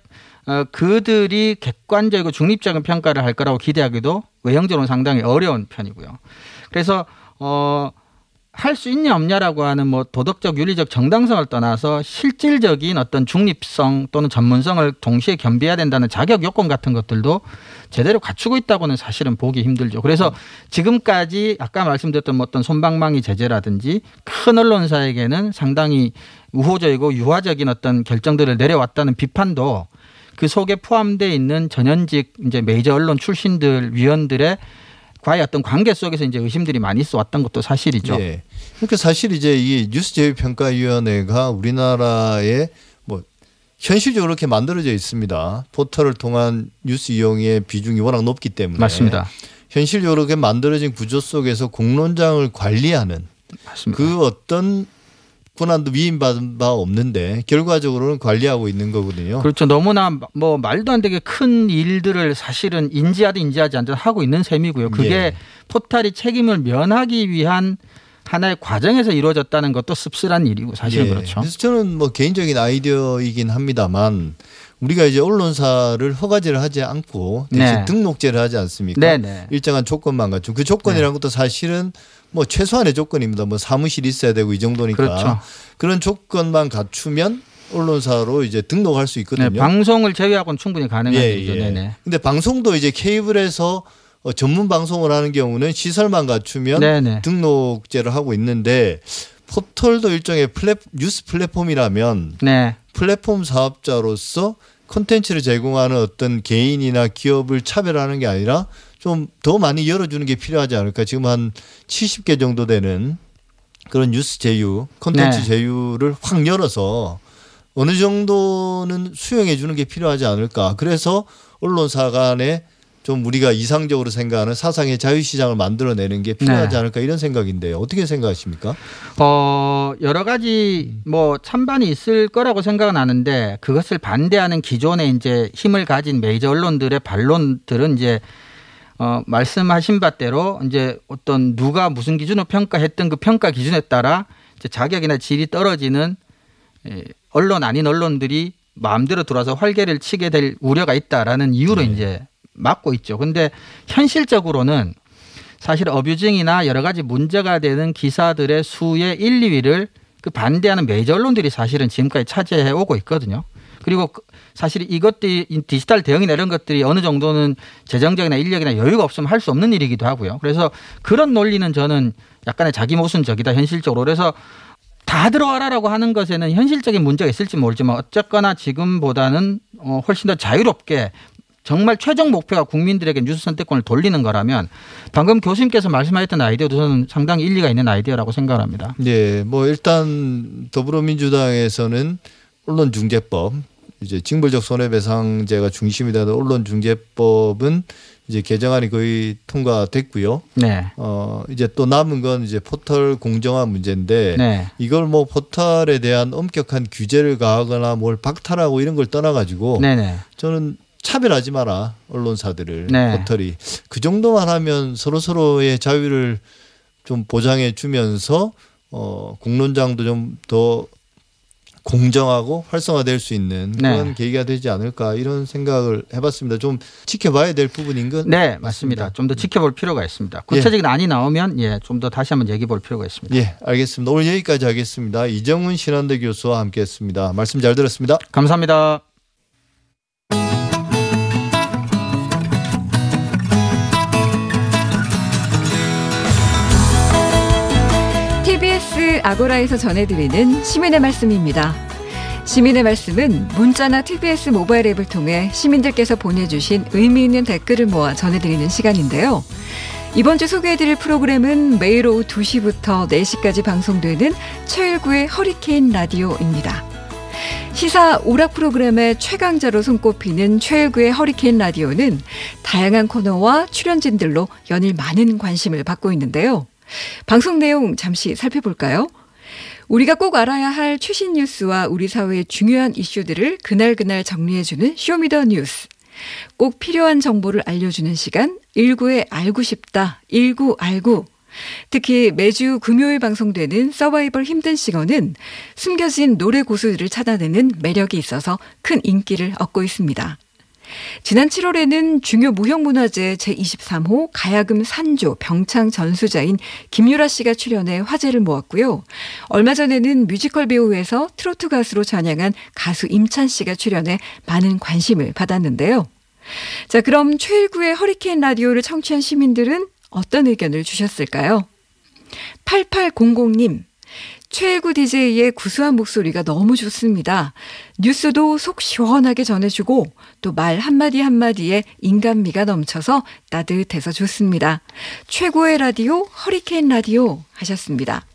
어, 그들이 객관적이고 중립적인 평가를 할 거라고 기대하기도 외형적으로는 상당히 어려운 편이고요. 그래서 어, 할 수 있냐 없냐라고 하는 뭐 도덕적 윤리적 정당성을 떠나서 실질적인 어떤 중립성 또는 전문성을 동시에 겸비해야 된다는 자격 요건 같은 것들도 제대로 갖추고 있다고는 사실은 보기 힘들죠. 그래서 지금까지 아까 말씀드렸던 뭐 어떤 손방망이 제재라든지 큰 언론사에게는 상당히 우호적이고 유화적인 어떤 결정들을 내려왔다는 비판도 그 속에 포함되어 있는 전현직 이제 메이저 언론 출신들 위원들의 과의 어떤 관계 속에서 이제 의심들이 많이 있어 왔던 것도 사실이죠. 예. 그러니까 사실 이제 이 뉴스 제휴 평가위원회가 우리나라에 뭐 현실적으로 이렇게 만들어져 있습니다. 포털을 통한 뉴스 이용의 비중이 워낙 높기 때문에 맞습니다. 현실적으로 그렇게 만들어진 구조 속에서 공론장을 관리하는 맞습니다. 그 어떤 권한도 위임받은 바 없는데 결과적으로는 관리하고 있는 거거든요. 그렇죠. 너무나 뭐 말도 안 되게 큰 일들을 사실은 인지하든 인지하지 않든 하고 있는 셈이고요. 그게 예. 포탈이 책임을 면하기 위한 하나의 과정에서 이루어졌다는 것도 씁쓸한 일이고 사실은 예. 그렇죠. 그래서 저는 뭐 개인적인 아이디어이긴 합니다만 우리가 이제 언론사를 허가제를 하지 않고 대신 네. 등록제를 하지 않습니까? 네 네. 일정한 조건만 갖춘 그 조건이라는 것도 사실은 뭐 최소한의 조건입니다. 뭐 사무실 있어야 되고 이 정도니까 그렇죠. 런 조건만 갖추면 언론사로 이제 등록할 수 있거든요. 네, 방송을 제외하고는 충분히 가능한 예, 일이죠. 예. 네네. 근데 방송도 이제 케이블에서 어, 전문 방송을 하는 경우는 시설만 갖추면 네네. 등록제를 하고 있는데 포털도 일종의 플랫, 뉴스 플랫폼이라면 네. 플랫폼 사업자로서 콘텐츠를 제공하는 어떤 개인이나 기업을 차별하는 게 아니라 좀 더 많이 열어주는 게 필요하지 않을까. 지금 한 70개 정도 되는 그런 뉴스 제휴, 콘텐츠 네. 제휴를 확 열어서 어느 정도는 수용해 주는 게 필요하지 않을까. 그래서 언론사 간에 좀 우리가 이상적으로 생각하는 사상의 자유시장을 만들어내는 게 필요하지 네. 않을까 이런 생각인데요. 어떻게 생각하십니까? 어, 여러 가지 뭐 찬반이 있을 거라고 생각은 하는데 그것을 반대하는 기존의 이제 힘을 가진 메이저 언론들의 반론들은 이제 어, 말씀하신 바대로 이제 어떤 누가 무슨 기준으로 평가했던 그 평가 기준에 따라 이제 자격이나 질이 떨어지는 예, 언론 아닌 언론들이 마음대로 들어와서 활개를 치게 될 우려가 있다라는 이유로 이제 막고 있죠. 근데 현실적으로는 사실 어뷰징이나 여러 가지 문제가 되는 기사들의 수의 1, 2위를 그 반대하는 메이저 언론들이 사실은 지금까지 차지해 오고 있거든요. 그리고 그- 사실 이것들이 이 디지털 대응이나 이런 것들이 어느 정도는 재정적이나 인력이나 여유가 없으면 할 수 없는 일이기도 하고요. 그래서 그런 논리는 저는 약간의 자기 모순적이다 현실적으로. 그래서 다 들어와라라고 하는 것에는 현실적인 문제가 있을지 모르지만 어쨌거나 지금보다는 어, 훨씬 더 자유롭게 정말 최종 목표가 국민들에게 뉴스 선택권을 돌리는 거라면 방금 교수님께서 말씀하셨던 아이디어도 저는 상당히 일리가 있는 아이디어라고 생각합니다. 네, 뭐 일단 더불어민주당에서는 언론중재법 이제 징벌적 손해배상제가 중심이 되는 언론중재법은 이제 개정안이 거의 통과됐고요. 네. 어 이제 또 남은 건 이제 포털 공정화 문제인데 네. 이걸 뭐 포털에 대한 엄격한 규제를 가하거나 뭘 박탈하고 이런 걸 떠나가지고 네네. 저는 차별하지 마라 언론사들을 네. 포털이 그 정도만 하면 서로 서로의 자유를 좀 보장해 주면서 어 공론장도 좀더 공정하고 활성화될 수 있는 네. 그런 계기가 되지 않을까 이런 생각을 해봤습니다. 좀 지켜봐야 될 부분인 건 네, 맞습니다. 좀 더 지켜볼 필요가 있습니다. 구체적인 안이 나오면 예, 좀 더 다시 한번 얘기해 볼 필요가 있습니다. 예, 알겠습니다. 오늘 여기까지 하겠습니다. 이정훈 신한대 교수와 함께했습니다. 말씀 잘 들었습니다. 감사합니다. 아고라에서 전해드리는 시민의 말씀입니다. 시민의 말씀은 문자나 TBS 모바일 앱을 통해 시민들께서 보내주신 의미 있는 댓글을 모아 전해드리는 시간인데요. 이번 주 소개해드릴 프로그램은 매일 오후 2시부터 4시까지 방송되는 최일구의 허리케인 라디오입니다. 시사 오락 프로그램의 최강자로 손꼽히는 최일구의 허리케인 라디오는 다양한 코너와 출연진들로 연일 많은 관심을 받고 있는데요. 방송 내용 잠시 살펴볼까요? 우리가 꼭 알아야 할 최신 뉴스와 우리 사회의 중요한 이슈들을 그날그날 정리해주는 Show Me the 뉴스. 꼭 필요한 정보를 알려주는 시간 19의 알고 싶다 19 알고 특히 매주 금요일 방송되는 서바이벌 힘든 시간은 숨겨진 노래 고수들을 찾아내는 매력이 있어서 큰 인기를 얻고 있습니다. 지난 7월에는 중요 무형문화재 제23호 가야금 산조 병창 전수자인 김유라 씨가 출연해 화제를 모았고요. 얼마 전에는 뮤지컬 배우에서 트로트 가수로 전향한 가수 임찬 씨가 출연해 많은 관심을 받았는데요. 자, 그럼 최일구의 허리케인 라디오를 청취한 시민들은 어떤 의견을 주셨을까요? 8800님, 최일구 DJ의 구수한 목소리가 너무 좋습니다. 뉴스도 속 시원하게 전해주고 또 말 한마디 한마디에 인간미가 넘쳐서 따뜻해서 좋습니다. 최고의 라디오 허리케인 라디오 하셨습니다.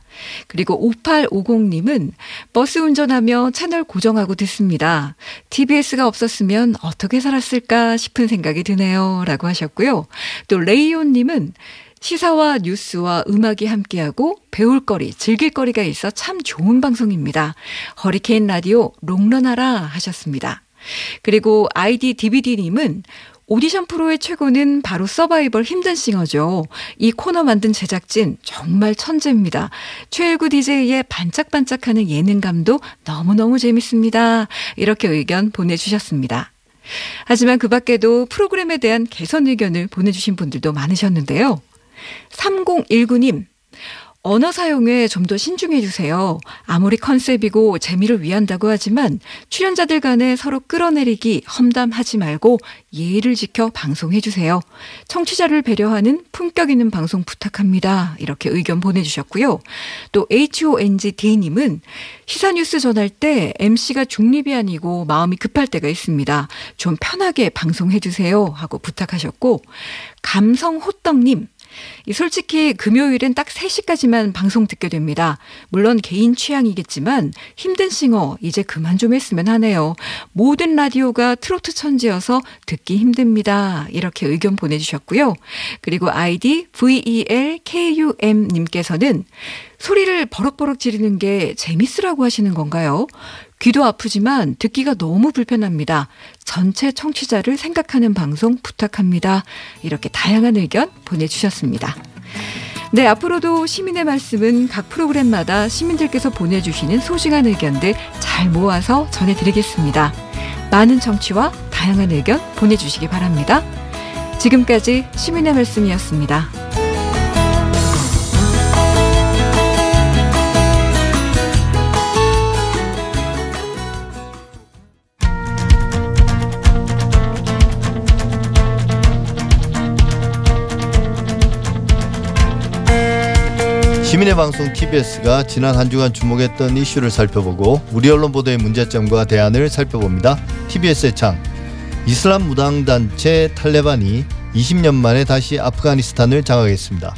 그리고 5850님은 버스 운전하며 채널 고정하고 듣습니다. TBS가 없었으면 어떻게 살았을까 싶은 생각이 드네요. 라고 하셨고요. 또 레이온님은 시사와 뉴스와 음악이 함께하고 배울 거리, 즐길 거리가 있어 참 좋은 방송입니다. 허리케인 라디오 롱런하라 하셨습니다. 그리고 아이디 DVD님은 오디션 프로의 최고는 바로 서바이벌 힘든 싱어죠. 이 코너 만든 제작진 정말 천재입니다. 최일구 DJ의 반짝반짝하는 예능감도 너무너무 재밌습니다. 이렇게 의견 보내주셨습니다. 하지만 그 밖에도 프로그램에 대한 개선 의견을 보내주신 분들도 많으셨는데요. 3019님, 언어 사용에 좀 더 신중해 주세요. 아무리 컨셉이고 재미를 위한다고 하지만 출연자들 간에 서로 끌어내리기 험담하지 말고 예의를 지켜 방송해 주세요. 청취자를 배려하는 품격 있는 방송 부탁합니다. 이렇게 의견 보내주셨고요. 또 HONGD님은 시사뉴스 전할 때 MC가 중립이 아니고 마음이 급할 때가 있습니다. 좀 편하게 방송해 주세요. 하고 부탁하셨고 감성호떡님 이 솔직히 금요일은 딱 3시까지만 방송 듣게 됩니다. 물론 개인 취향이겠지만 힘든 싱어 이제 그만 좀 했으면 하네요. 모든 라디오가 트로트 천지여서 듣기 힘듭니다. 이렇게 의견 보내주셨고요. 그리고 아이디 VELKUM 님께서는 소리를 버럭버럭 지르는 게 재밌으라고 하시는 건가요? 귀도 아프지만 듣기가 너무 불편합니다. 전체 청취자를 생각하는 방송 부탁합니다. 이렇게 다양한 의견 보내주셨습니다. 네, 앞으로도 시민의 말씀은 각 프로그램마다 시민들께서 보내주시는 소중한 의견들 잘 모아서 전해드리겠습니다. 많은 청취와 다양한 의견 보내주시기 바랍니다. 지금까지 시민의 말씀이었습니다. 시민의 방송 TBS가 지난 한 주간 주목했던 이슈를 살펴보고 우리 언론 보도의 문제점과 대안을 살펴봅니다. TBS의 창 이슬람 무당 단체 탈레반이 20년 만에 다시 아프가니스탄을 장악했습니다.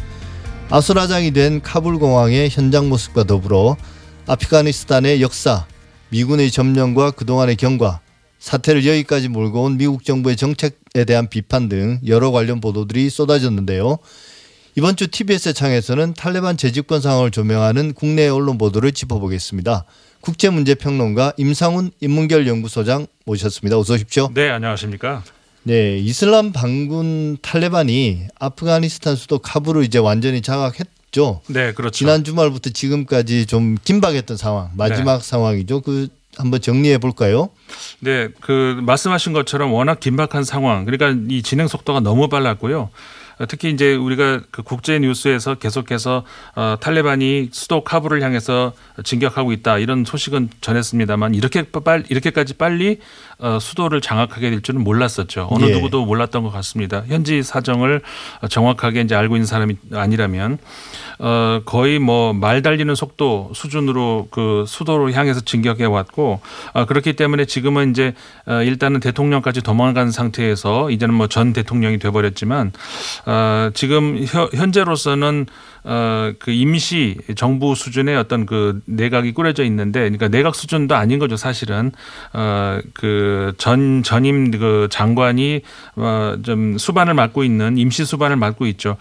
아수라장이 된 카불 공항의 현장 모습과 더불어 아프가니스탄의 역사, 미군의 점령과 그동안의 경과, 사태를 여기까지 몰고 온 미국 정부의 정책에 대한 비판 등 여러 관련 보도들이 쏟아졌는데요. 이번 주 TBS 창에서는 탈레반 재집권 상황을 조명하는 국내 언론 보도를 짚어보겠습니다. 국제문제평론가 임상훈 인문결 연구소장 모셨습니다. 어서 오십시오. 네, 안녕하십니까? 네, 이슬람 반군 탈레반이 아프가니스탄 수도 카불을 이제 완전히 장악했죠. 네, 그렇죠. 지난 주말부터 지금까지 좀 긴박했던 상황, 마지막 네. 상황이죠. 그 한번 정리해 볼까요? 네, 그 말씀하신 것처럼 워낙 긴박한 상황, 그러니까 이 진행 속도가 너무 빨랐고요. 어, 특히 이제 우리가 그 국제 뉴스에서 계속해서 어, 탈레반이 수도 카불을 향해서 진격하고 있다. 이런 소식은 전했습니다만 이렇게 빨 이렇게까지 빨리 어, 수도를 장악하게 될 줄은 몰랐었죠. 어느 예. 누구도 몰랐던 것 같습니다. 현지 사정을 정확하게 이제 알고 있는 사람이 아니라면 어, 거의 뭐 말 달리는 속도 수준으로 그 수도를 향해서 진격해 왔고 어, 그렇기 때문에 지금은 이제 어, 일단은 대통령까지 도망간 상태에서 이제는 뭐 전 대통령이 돼버렸지만 어, 지금 혀, 현재로서는 어, 그 임시 정부 수준의 어떤 그 내각이 꾸려져 있는데, 그러니까 내각 수준도 아닌 거죠, 사실은. 어, 그 전, 전임 그 장관이 어, 좀 수반을 맡고 있는 임시 수반을 맡고 있죠.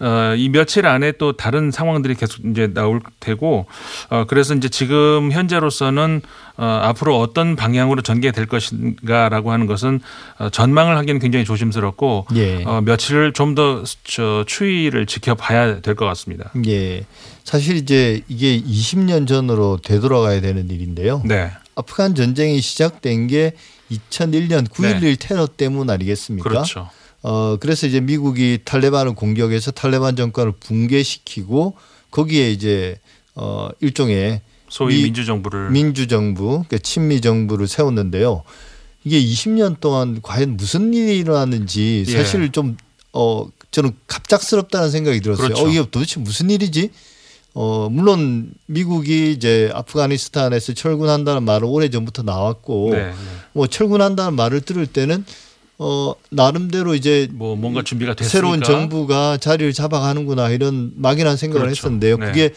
어, 이 며칠 안에 또 다른 상황들이 계속 이제 나올 테고, 어, 그래서 이제 지금 현재로서는 어, 앞으로 어떤 방향으로 전개될 것인가라고 하는 것은 어, 전망을 하기는 굉장히 조심스럽고, 예. 어, 며칠을 좀더 추이를 지켜봐야 될 것 같습니다. 예. 사실 이제 이게 20년 전으로 되돌아가야 되는 일인데요. 네. 아프간 전쟁이 시작된 게 2001년 9.11 테러 때문 아니겠습니까? 그렇죠. 어 그래서 이제 미국이 탈레반을 공격해서 탈레반 정권을 붕괴시키고 거기에 이제 어 일종의 소위 미- 민주정부를 민주정부, 그러니까 친미 정부를 세웠는데요. 이게 20년 동안 과연 무슨 일이 일어났는지 예. 사실 좀어 저는 갑작스럽다는 생각이 들었어요. 그렇죠. 어 이게 도대체 무슨 일이지? 어 물론 미국이 이제 아프가니스탄에서 철군한다는 말은 오래 전부터 나왔고 네, 네. 뭐 철군한다는 말을 들을 때는 어 나름대로 이제 뭐 뭔가 준비가 됐으니까 새로운 정부가 자리를 잡아가는구나 이런 막연한 생각을 그렇죠. 했었는데요. 네. 그게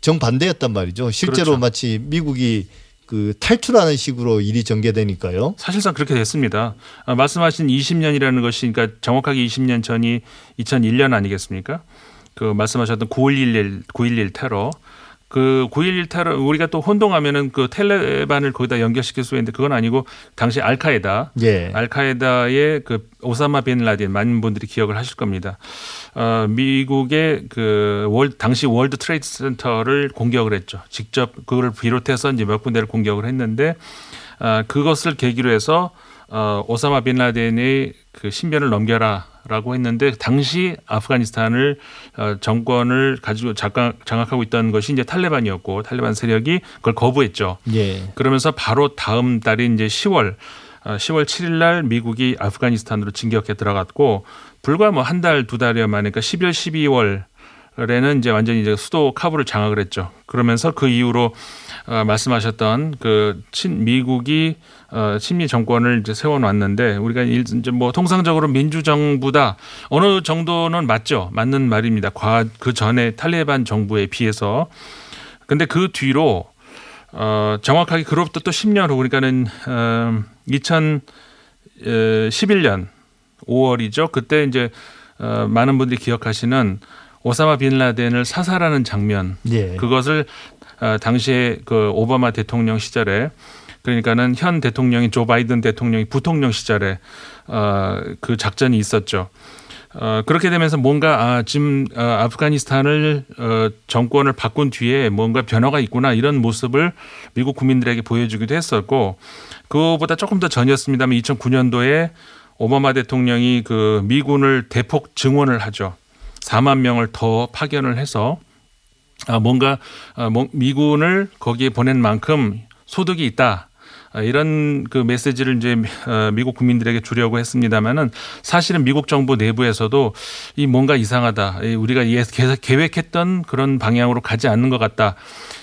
정반대였단 말이죠. 실제로 그렇죠. 마치 미국이 그 탈출하는 식으로 일이 전개되니까요. 사실상 그렇게 됐습니다. 아, 말씀하신 20년이라는 것이 그러니까 정확하게 20년 전이 2001년 아니겠습니까? 그 말씀하셨던 9.11 9.11 테러 그 9.11 테러 우리가 또 혼동하면은 그 텔레반을 거기다 연결시킬 수 있는데 그건 아니고 당시 알카에다 예. 알카에다의 그 오사마 빈 라덴 많은 분들이 기억을 하실 겁니다. 어, 미국의 그 월, 당시 World Trade Center를 공격을 했죠. 직접 그거를 비롯해서 이제 몇 군데를 공격을 했는데 아, 그것을 계기로 해서 어, 오사마 빈 라덴의 그 신변을 넘겨라 라고 했는데 당시 아프가니스탄을 어, 정권을 가지고 장악, 장악하고 있던 것이 이제 탈레반이었고 탈레반 세력이 그걸 거부했죠. 예. 그러면서 바로 다음 달인 이제 10월 어, 10월 7일 날 미국이 아프가니스탄으로 진격해 들어갔고 불과 뭐 한 달 두 달여 만에 그러니까 11, 12월 에는 이제 완전히 이제 수도 카불을 장악을 했죠. 그러면서 그 이후로 어, 말씀하셨던 그 친 미국이 어, 친미 정권을 이제 세워놨는데 우리가 일- 이제 뭐 통상적으로 민주정부다 어느 정도는 맞죠, 맞는 말입니다. 과 그 전에 탈레반 정부에 비해서 근데 그 뒤로 어, 정확하게 그로부터 또 10년 후 그러니까는 어, 2011년 5월이죠. 그때 이제 어, 많은 분들이 기억하시는 오사마 빈 라덴을 사살하는 장면 예. 그것을 어, 당시에 그 오바마 대통령 시절에 그러니까는 현 대통령이 조 바이든 대통령이 부통령 시절에 어, 그 작전이 있었죠. 어, 그렇게 되면서 뭔가 아, 지금 어, 아프가니스탄을 어, 정권을 바꾼 뒤에 뭔가 변화가 있구나 이런 모습을 미국 국민들에게 보여주기도 했었고 그거보다 조금 더 전이었습니다만 2009년도에 오바마 대통령이 그 미군을 대폭 증원을 하죠. 4만 명을 더 파견을 해서 아, 뭔가 아, 뭐- 미군을 거기에 보낸 만큼 소득이 있다. 아, 이런 그 메시지를 이제 어, 미국 국민들에게 주려고 했습니다만은 사실은 미국 정부 내부에서도 이 뭔가 이상하다. 이 우리가 예- 계- 계획했던 그런 방향으로 가지 않는 것 같다.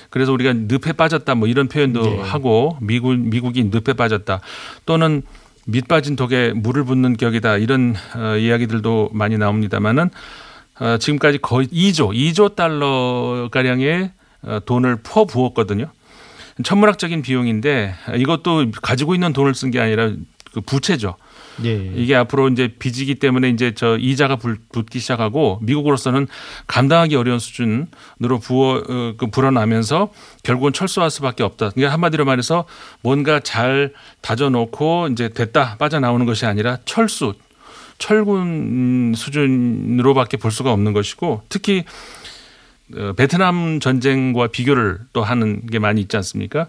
그래서 우리가 늪에 빠졌다 뭐 이런 표현도 네. 하고 미국 미국이 늪에 빠졌다 또는 밑 빠진 독에 물을 붓는 격이다 이런 어, 이야기들도 많이 나옵니다만은 어, 지금까지 거의 2조 2조 달러 가량의 어, 돈을 퍼 부었거든요. 천문학적인 비용인데 이것도 가지고 있는 돈을 쓴 게 아니라 그 부채죠. 예. 이게 앞으로 이제 빚이기 때문에 이제 저 이자가 불- 붙기 시작하고 미국으로서는 감당하기 어려운 수준으로 부어 어, 그 불어나면서 결국은 철수할 수밖에 없다. 그러니까 한마디로 말해서 뭔가 잘 다져놓고 이제 됐다 빠져나오는 것이 아니라 철수 철군 수준으로밖에 볼 수가 없는 것이고 특히 어, 베트남 전쟁과 비교를 또 하는 게 많이 있지 않습니까?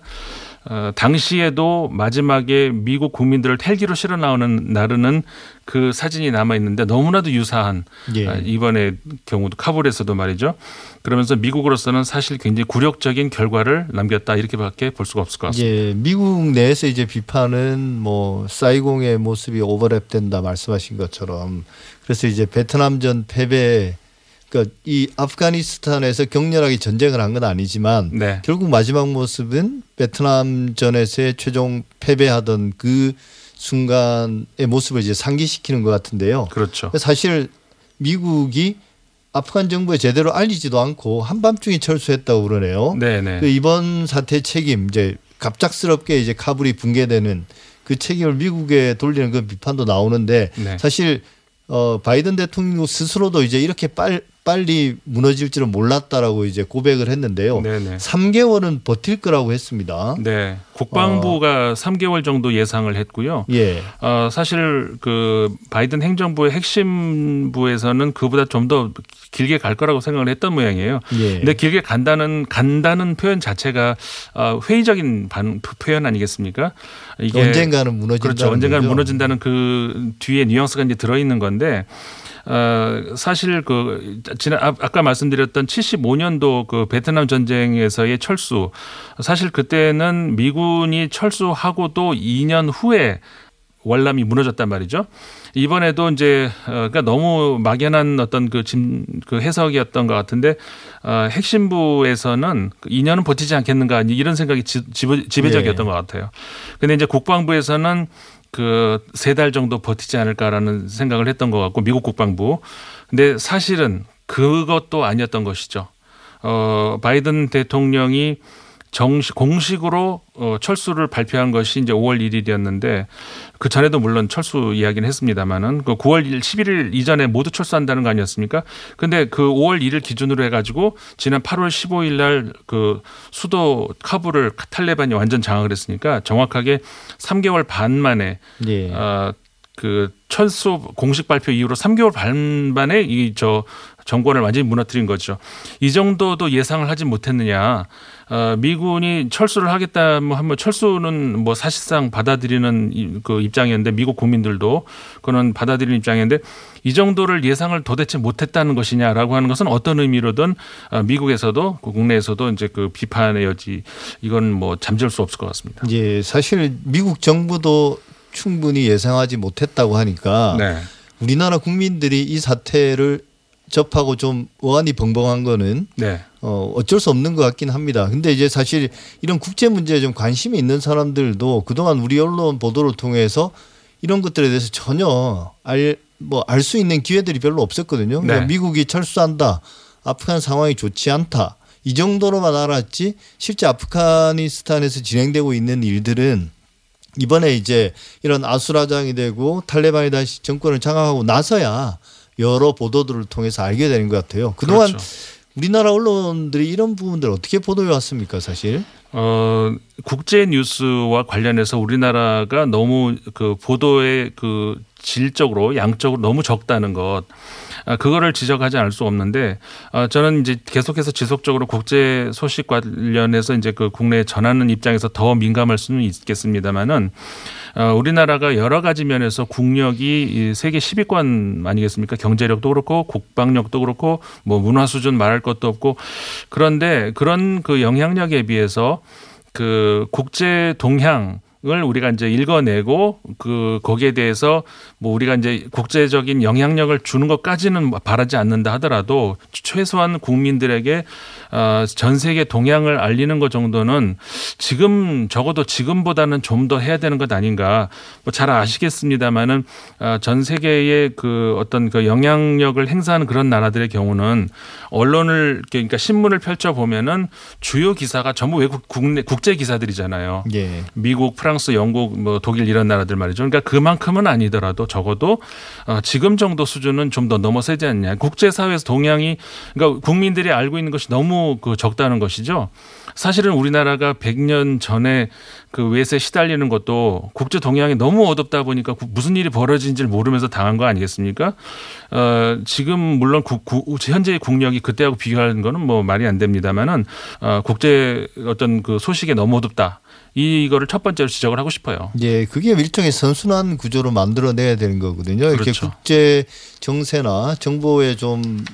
어, 당시에도 마지막에 미국 국민들을 헬기로 실어 나오는 나르는 그 사진이 남아 있는데 너무나도 유사한 예. 아, 이번에 경우도 카불에서도 말이죠. 그러면서 미국으로서는 사실 굉장히 굴욕적인 결과를 남겼다 이렇게밖에 볼 수가 없을 것 같습니다. 예, 미국 내에서 이제 비판은 뭐 사이공의 모습이 오버랩된다 말씀하신 것처럼 그래서 이제 베트남전 패배 그러니까 이 아프가니스탄에서 격렬하게 전쟁을 한 건 아니지만 네. 결국 마지막 모습은 베트남전에서의 최종 패배하던 그 순간의 모습을 이제 상기시키는 것 같은데요. 그렇죠. 사실 미국이 아프간 정부에 제대로 알리지도 않고 한밤중에 철수했다고 그러네요. 네, 네. 그 이번 사태 책임 이제 갑작스럽게 이제 카불이 붕괴되는 그 책임을 미국에 돌리는 그 비판도 나오는데 네. 사실 어 바이든 대통령 스스로도 이제 이렇게 빨, 빨리 무너질 줄은 몰랐다라고 이제 고백을 했는데요. 네, 네. 3개월은 버틸 거라고 했습니다. 네. 국방부가 3개월 정도 예상을 했고요. 예. 어, 사실 그 바이든 행정부의 핵심부에서는 그보다 좀 더 길게 갈 거라고 생각을 했던 모양이에요. 예. 근데 길게 간다는 간다는 표현 자체가 어, 회의적인 반, 표현 아니겠습니까? 이게 언젠가는 무너진다. 그렇죠. 언젠가는 무너진다는 그 뒤에 뉘앙스가 이제 들어 있는 건데 어, 사실 그 지난 아- 아까 말씀드렸던 75년도 그 베트남 전쟁에서의 철수 사실 그때는 미군이 철수하고 또 2년 후에 월남이 무너졌단 말이죠. 이번에도 이제 어, 그러니까 너무 막연한 어떤 그, 짐, 그 해석이었던 것 같은데 어, 핵심부에서는 2년은 버티지 않겠는가 이런 생각이 지, 지배- 지배적이었던 예. 것 같아요. 근데 이제 국방부에서는 그 세 달 정도 버티지 않을까라는 생각을 했던 것 같고 미국 국방부. 근데 사실은 그것도 아니었던 것이죠. 어 바이든 대통령이 정식 공식으로 어 철수를 발표한 것이 이제 5월 1일이었는데 그 전에도 물론 철수 이야기는 했습니다마는 그 9월 1일, 11일 이전에 모두 철수한다는 거 아니었습니까? 근데 그 5월 1일 기준으로 해가지고 지난 8월 15일 날 그 수도 카불을 탈레반이 완전 장악을 했으니까 정확하게 3개월 반 만에 예. 어, 그 철수 공식 발표 이후로 3개월 반 만에 이 저 정권을 완전히 무너뜨린 거죠. 이 정도도 예상을 하지 못했느냐. 어, 미군이 철수를 하겠다 뭐 하면 철수는 뭐 사실상 받아들이는 이- 그 입장이었는데 미국 국민들도 그는 받아들이는 입장이었는데 이 정도를 예상을 도대체 못했다는 것이냐라고 하는 것은 어떤 의미로든 어, 미국에서도 그 국내에서도 이제 그 비판의 여지 이건 뭐 잠재울 수 없을 것 같습니다. 예, 사실 미국 정부도 충분히 예상하지 못했다고 하니까 네. 우리나라 국민들이 이 사태를 접하고 좀 어안이 벙벙한 거는 네. 어, 어쩔 수 없는 것 같긴 합니다. 근데 이제 사실 이런 국제 문제에 좀 관심이 있는 사람들도 그동안 우리 언론 보도를 통해서 이런 것들에 대해서 전혀 알, 뭐 알 수 있는 기회들이 별로 없었거든요. 그러니까 네. 미국이 철수한다. 아프간 상황이 좋지 않다. 이 정도로만 알았지 실제 아프가니스탄에서 진행되고 있는 일들은 이번에 이제 이런 아수라장이 되고 탈레반이 다시 정권을 장악하고 나서야 여러 보도들을 통해서 알게 되는 것 같아요. 그동안 그렇죠. 우리나라 언론들이 이런 부분들 어떻게 보도해 왔습니까, 사실? 어, 국제 뉴스와 관련해서 우리나라가 너무 그 보도의 그 질적으로 양적으로 너무 적다는 것. 아, 그거를 지적하지 않을 수 없는데 아, 저는 이제 계속해서 지속적으로 국제 소식 관련해서 이제 그 국내에 전하는 입장에서 더 민감할 수는 있겠습니다만은 어, 우리나라가 여러 가지 면에서 국력이 이 세계 10위권 아니겠습니까? 경제력도 그렇고 국방력도 그렇고 뭐 문화 수준 말할 것도 없고 그런데 그런 그 영향력에 비해서 그 국제 동향 을 우리가 이제 읽어내고 그 거기에 대해서 뭐 우리가 이제 국제적인 영향력을 주는 것까지는 바라지 않는다 하더라도 최소한 국민들에게 어, 전 세계 동향을 알리는 것 정도는 지금 적어도 지금보다는 좀 더 해야 되는 것 아닌가. 뭐 잘 아시겠습니다만은 어, 전 세계의 그 어떤 그 영향력을 행사하는 그런 나라들의 경우는 언론을 그러니까 신문을 펼쳐 보면은 주요 기사가 전부 외국 국내 국제 기사들이잖아요. 예. 미국, 프랑스, 영국, 뭐 독일 이런 나라들 말이죠. 그러니까 그만큼은 아니더라도 적어도 어, 지금 정도 수준은 좀 더 넘어서지 않냐. 국제사회에서 동향이 그러니까 국민들이 알고 있는 것이 너무 그 적다는 것이죠. 사실은 우리나라가 100년 전에 그 외세 시달리는 것도 국제 동향이 너무 어둡다 보니까 구- 무슨 일이 벌어진지를 모르면서 당한 거 아니겠습니까? 어, 지금 물론 국, 국, 현재의 국력이 그때하고 비교하는 거는 뭐 말이 안 됩니다만은 어, 국제 어떤 그 소식에 너무 어둡다. 이거를 첫 번째로 지적을 하고 싶어요. 예, 그게 일종의 선순환 구조로 만들어내야 되는 거거든요. 이렇게 그렇죠. 국제 정세나 정보에 좀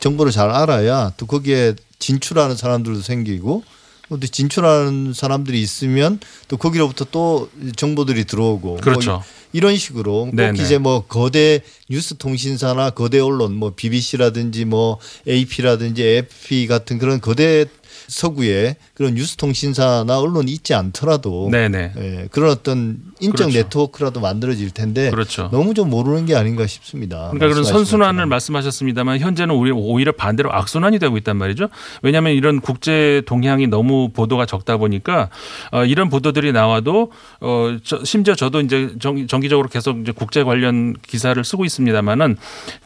정보를 잘 알아야 또 거기에 진출하는 사람들도 생기고 또 진출하는 사람들이 있으면 또 거기로부터 또 정보들이 들어오고 그렇죠. 뭐 이런 식으로 꼭 네네. 이제 뭐 거대 뉴스 통신사나 거대 언론 뭐 BBC라든지 뭐 AP라든지 AFP 같은 그런 거대 서구의 그런 뉴스 통신사나 언론이 있지 않더라도 네네. 예, 그런 어떤 인적 그렇죠. 네트워크라도 만들어질 텐데 그렇죠. 너무 좀 모르는 게 아닌가 싶습니다. 그러니까 그런 선순환을. 말씀하셨습니다만 현재는 오히려, 반대로 악순환이 되고 있단 말이죠. 왜냐하면 이런 국제 동향이 너무 보도가 적다 보니까 어, 이런 보도들이 나와도 어, 저, 심지어 저도 이제 정, 정기적으로 계속 이제 국제 관련 기사를 쓰고 있습니다만은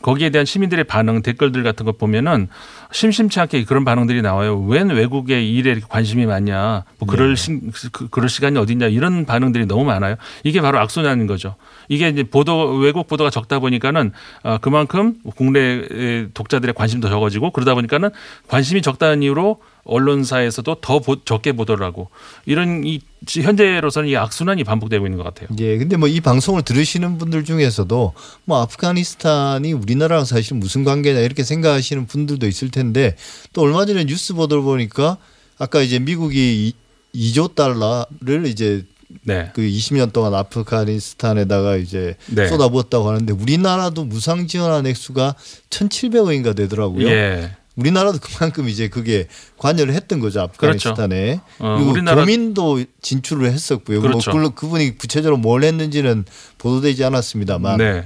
거기에 대한 시민들의 반응 댓글들 같은 거 보면은 심심치 않게 그런 반응들이 나와요. 웬 외국의 일에 이렇게 관심이 많냐? 뭐 그럴 시, 그, 그럴 시간이 어딨냐? 이런 반응들이 너무 많아요. 이게 바로 악순환인 거죠. 이게 이제 보도 외국 보도가 적다 보니까는 어, 그만큼 국내 독자들의 관심도 적어지고 그러다 보니까는 관심이 적다는 이유로 언론사에서도 더 보- 적게 보도를 하고 이런 이 지- 현재로서는 이 악순환이 반복되고 있는 것 같아요. 예, 근데 뭐 이 방송을 들으시는 분들 중에서도 뭐 아프가니스탄이 우리나라랑 사실 무슨 관계냐 이렇게 생각하시는 분들도 있을 텐데 또 얼마 전에 뉴스 보도를 보니까 아까 이제 미국이 이- 2조 달러를 이제 네. 그 20년 동안 아프가니스탄에다가 이제 네. 쏟아부었다고 하는데 우리나라도 무상 지원한 액수가 1,700억인가 되더라고요. 예. 우리나라도 그만큼 이제 그게 관여를 했던 거죠 아프가니스탄에 어, 그리고 우리나라- 교민도 진출을 했었고요. 그렇죠. 뭐 물론 그분이 구체적으로 뭘 했는지는 보도되지 않았습니다만 네.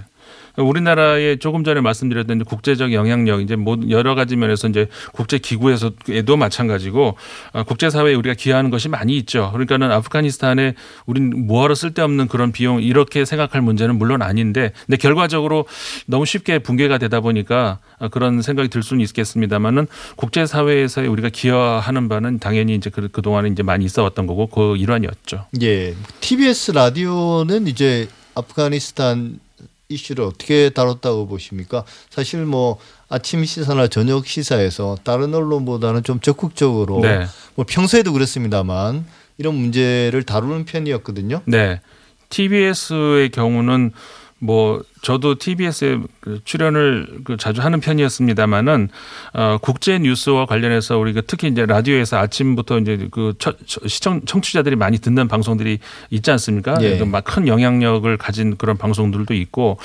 우리나라에 조금 전에 말씀드렸던 국제적 영향력 이제 뭐 여러 가지 면에서 이제 국제 기구에서도 마찬가지고 어, 국제 사회에 우리가 기여하는 것이 많이 있죠. 그러니까는 아프가니스탄에 우린 뭐하러 쓸데없는 그런 비용 이렇게 생각할 문제는 물론 아닌데 근데 결과적으로 너무 쉽게 붕괴가 되다 보니까 어, 그런 생각이 들 수는 있겠습니다만은 국제 사회에서 우리가 기여하는 바는 당연히 이제 그 그동안에 이제 많이 있어 왔던 거고 그 일환이었죠. 예, TBS 라디오는 이제 아프가니스탄 이슈를 어떻게 다뤘다고 보십니까? 사실 뭐 아침 시사나 저녁 시사에서 다른 언론보다는 좀 적극적으로 네. 뭐 평소에도 그랬습니다만 이런 문제를 다루는 편이었거든요. 네. TBS의 경우는 뭐 저도 TBS에 그 출연을 그 자주 하는 편이었습니다만은 어 국제 뉴스와 관련해서 우리가 특히 이제 라디오에서 아침부터 이제 그 처- 처- 시청 청취자들이 많이 듣는 방송들이 있지 않습니까? 예. 막큰 영향력을 가진 그런 방송들도 있고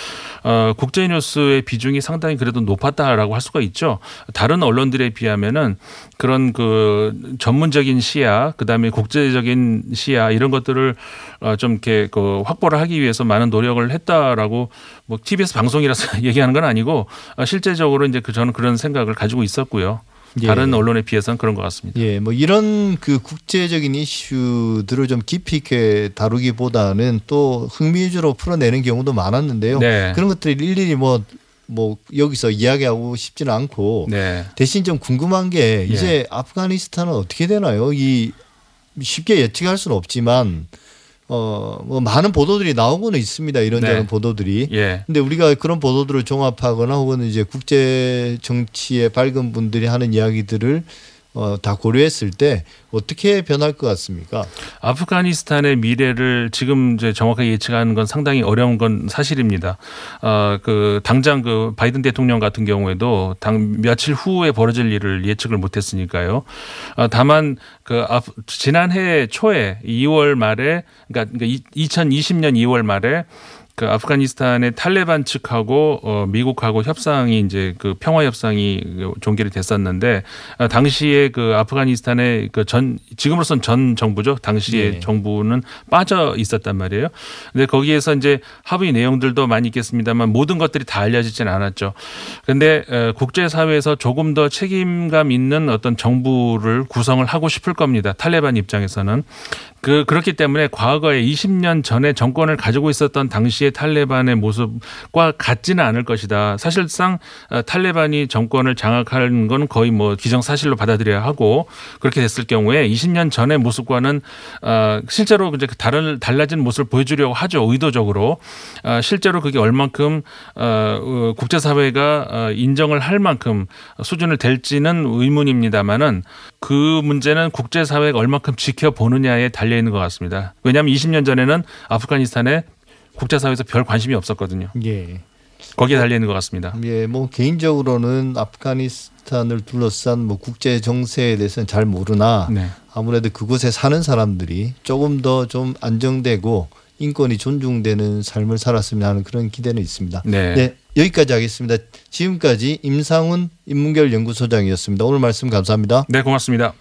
어 국제 뉴스의 비중이 상당히 그래도 높았다라고 할 수가 있죠. 다른 언론들에 비하면은 그런 그 전문적인 시야, 그다음에 국제적인 시야 이런 것들을 어, 좀 이렇게 그 확보를 하기 위해서 많은 노력을 했다라고 뭐 TBS 방송이라서 얘기하는 건 아니고 어, 실제적으로 이제 그 저는 그런 생각을 가지고 있었고요. 예. 다른 언론에 비해서는 그런 것 같습니다. 예, 뭐 이런 그 국제적인 이슈들을 좀 깊이 있게 다루기보다는 또 흥미 위주로 풀어내는 경우도 많았는데요. 네. 그런 것들을 일일이 뭐, 뭐 여기서 이야기하고 싶지는 않고 네. 대신 좀 궁금한 게 예. 이제 아프가니스탄은 어떻게 되나요? 이 쉽게 예측할 수는 없지만 어, 뭐 많은 보도들이 나오고는 있습니다. 이런저런 네. 보도들이. 예. 근데 우리가 그런 보도들을 종합하거나 혹은 이제 국제 정치에 밝은 분들이 하는 이야기들을 어, 다 고려했을 때 어떻게 변할 것 같습니까? 아프가니스탄의 미래를 지금 이제 정확하게 예측하는 건 상당히 어려운 건 사실입니다. 어, 그 당장 그 바이든 대통령 같은 경우에도 당 며칠 후에 벌어질 일을 예측을 못했으니까요. 어, 다만 그 아, 지난해 초에 2월 말에 그러니까 2020년 2월 말에 그 아프가니스탄의 탈레반 측하고 어 미국하고 협상이 이제 그 평화 협상이 종결이 됐었는데 아, 당시에 그 아프가니스탄의 그 전 지금으로선 전 정부죠. 당시에 네. 정부는 빠져 있었단 말이에요. 근데 거기에서 이제 합의 내용들도 많이 있겠습니다만 모든 것들이 다 알려지진 않았죠. 근데 국제 사회에서 조금 더 책임감 있는 어떤 정부를 구성을 하고 싶을 겁니다. 탈레반 입장에서는 그 그렇기 때문에 과거에 20년 전에 정권을 가지고 있었던 당시의 탈레반의 모습과 같지는 않을 것이다. 사실상 어, 탈레반이 정권을 장악하는 건 거의 뭐 기정사실로 받아들여야 하고 그렇게 됐을 경우에 20년 전의 모습과는 어, 실제로 이제 다른 달라진 모습을 보여주려고 하죠. 의도적으로 어, 실제로 그게 얼만큼 어, 국제사회가 어, 인정을 할 만큼 수준을 될지는 의문입니다만은 그 문제는 국제사회가 얼만큼 지켜보느냐에 달려 있는 것 같습니다. 왜냐하면 20년 전에는 아프가니스탄에 국제사회에서 별 관심이 없었거든요. 예. 거기에 달려 있는 것 같습니다. 예, 뭐 개인적으로는 아프가니스탄을 둘러싼 뭐 국제 정세에 대해서는 잘 모르나 네. 아무래도 그곳에 사는 사람들이 조금 더 좀 안정되고 인권이 존중되는 삶을 살았으면 하는 그런 기대는 있습니다. 네. 네, 여기까지 하겠습니다. 지금까지 임상훈 인문결 연구소장이었습니다. 오늘 말씀 감사합니다. 네, 고맙습니다.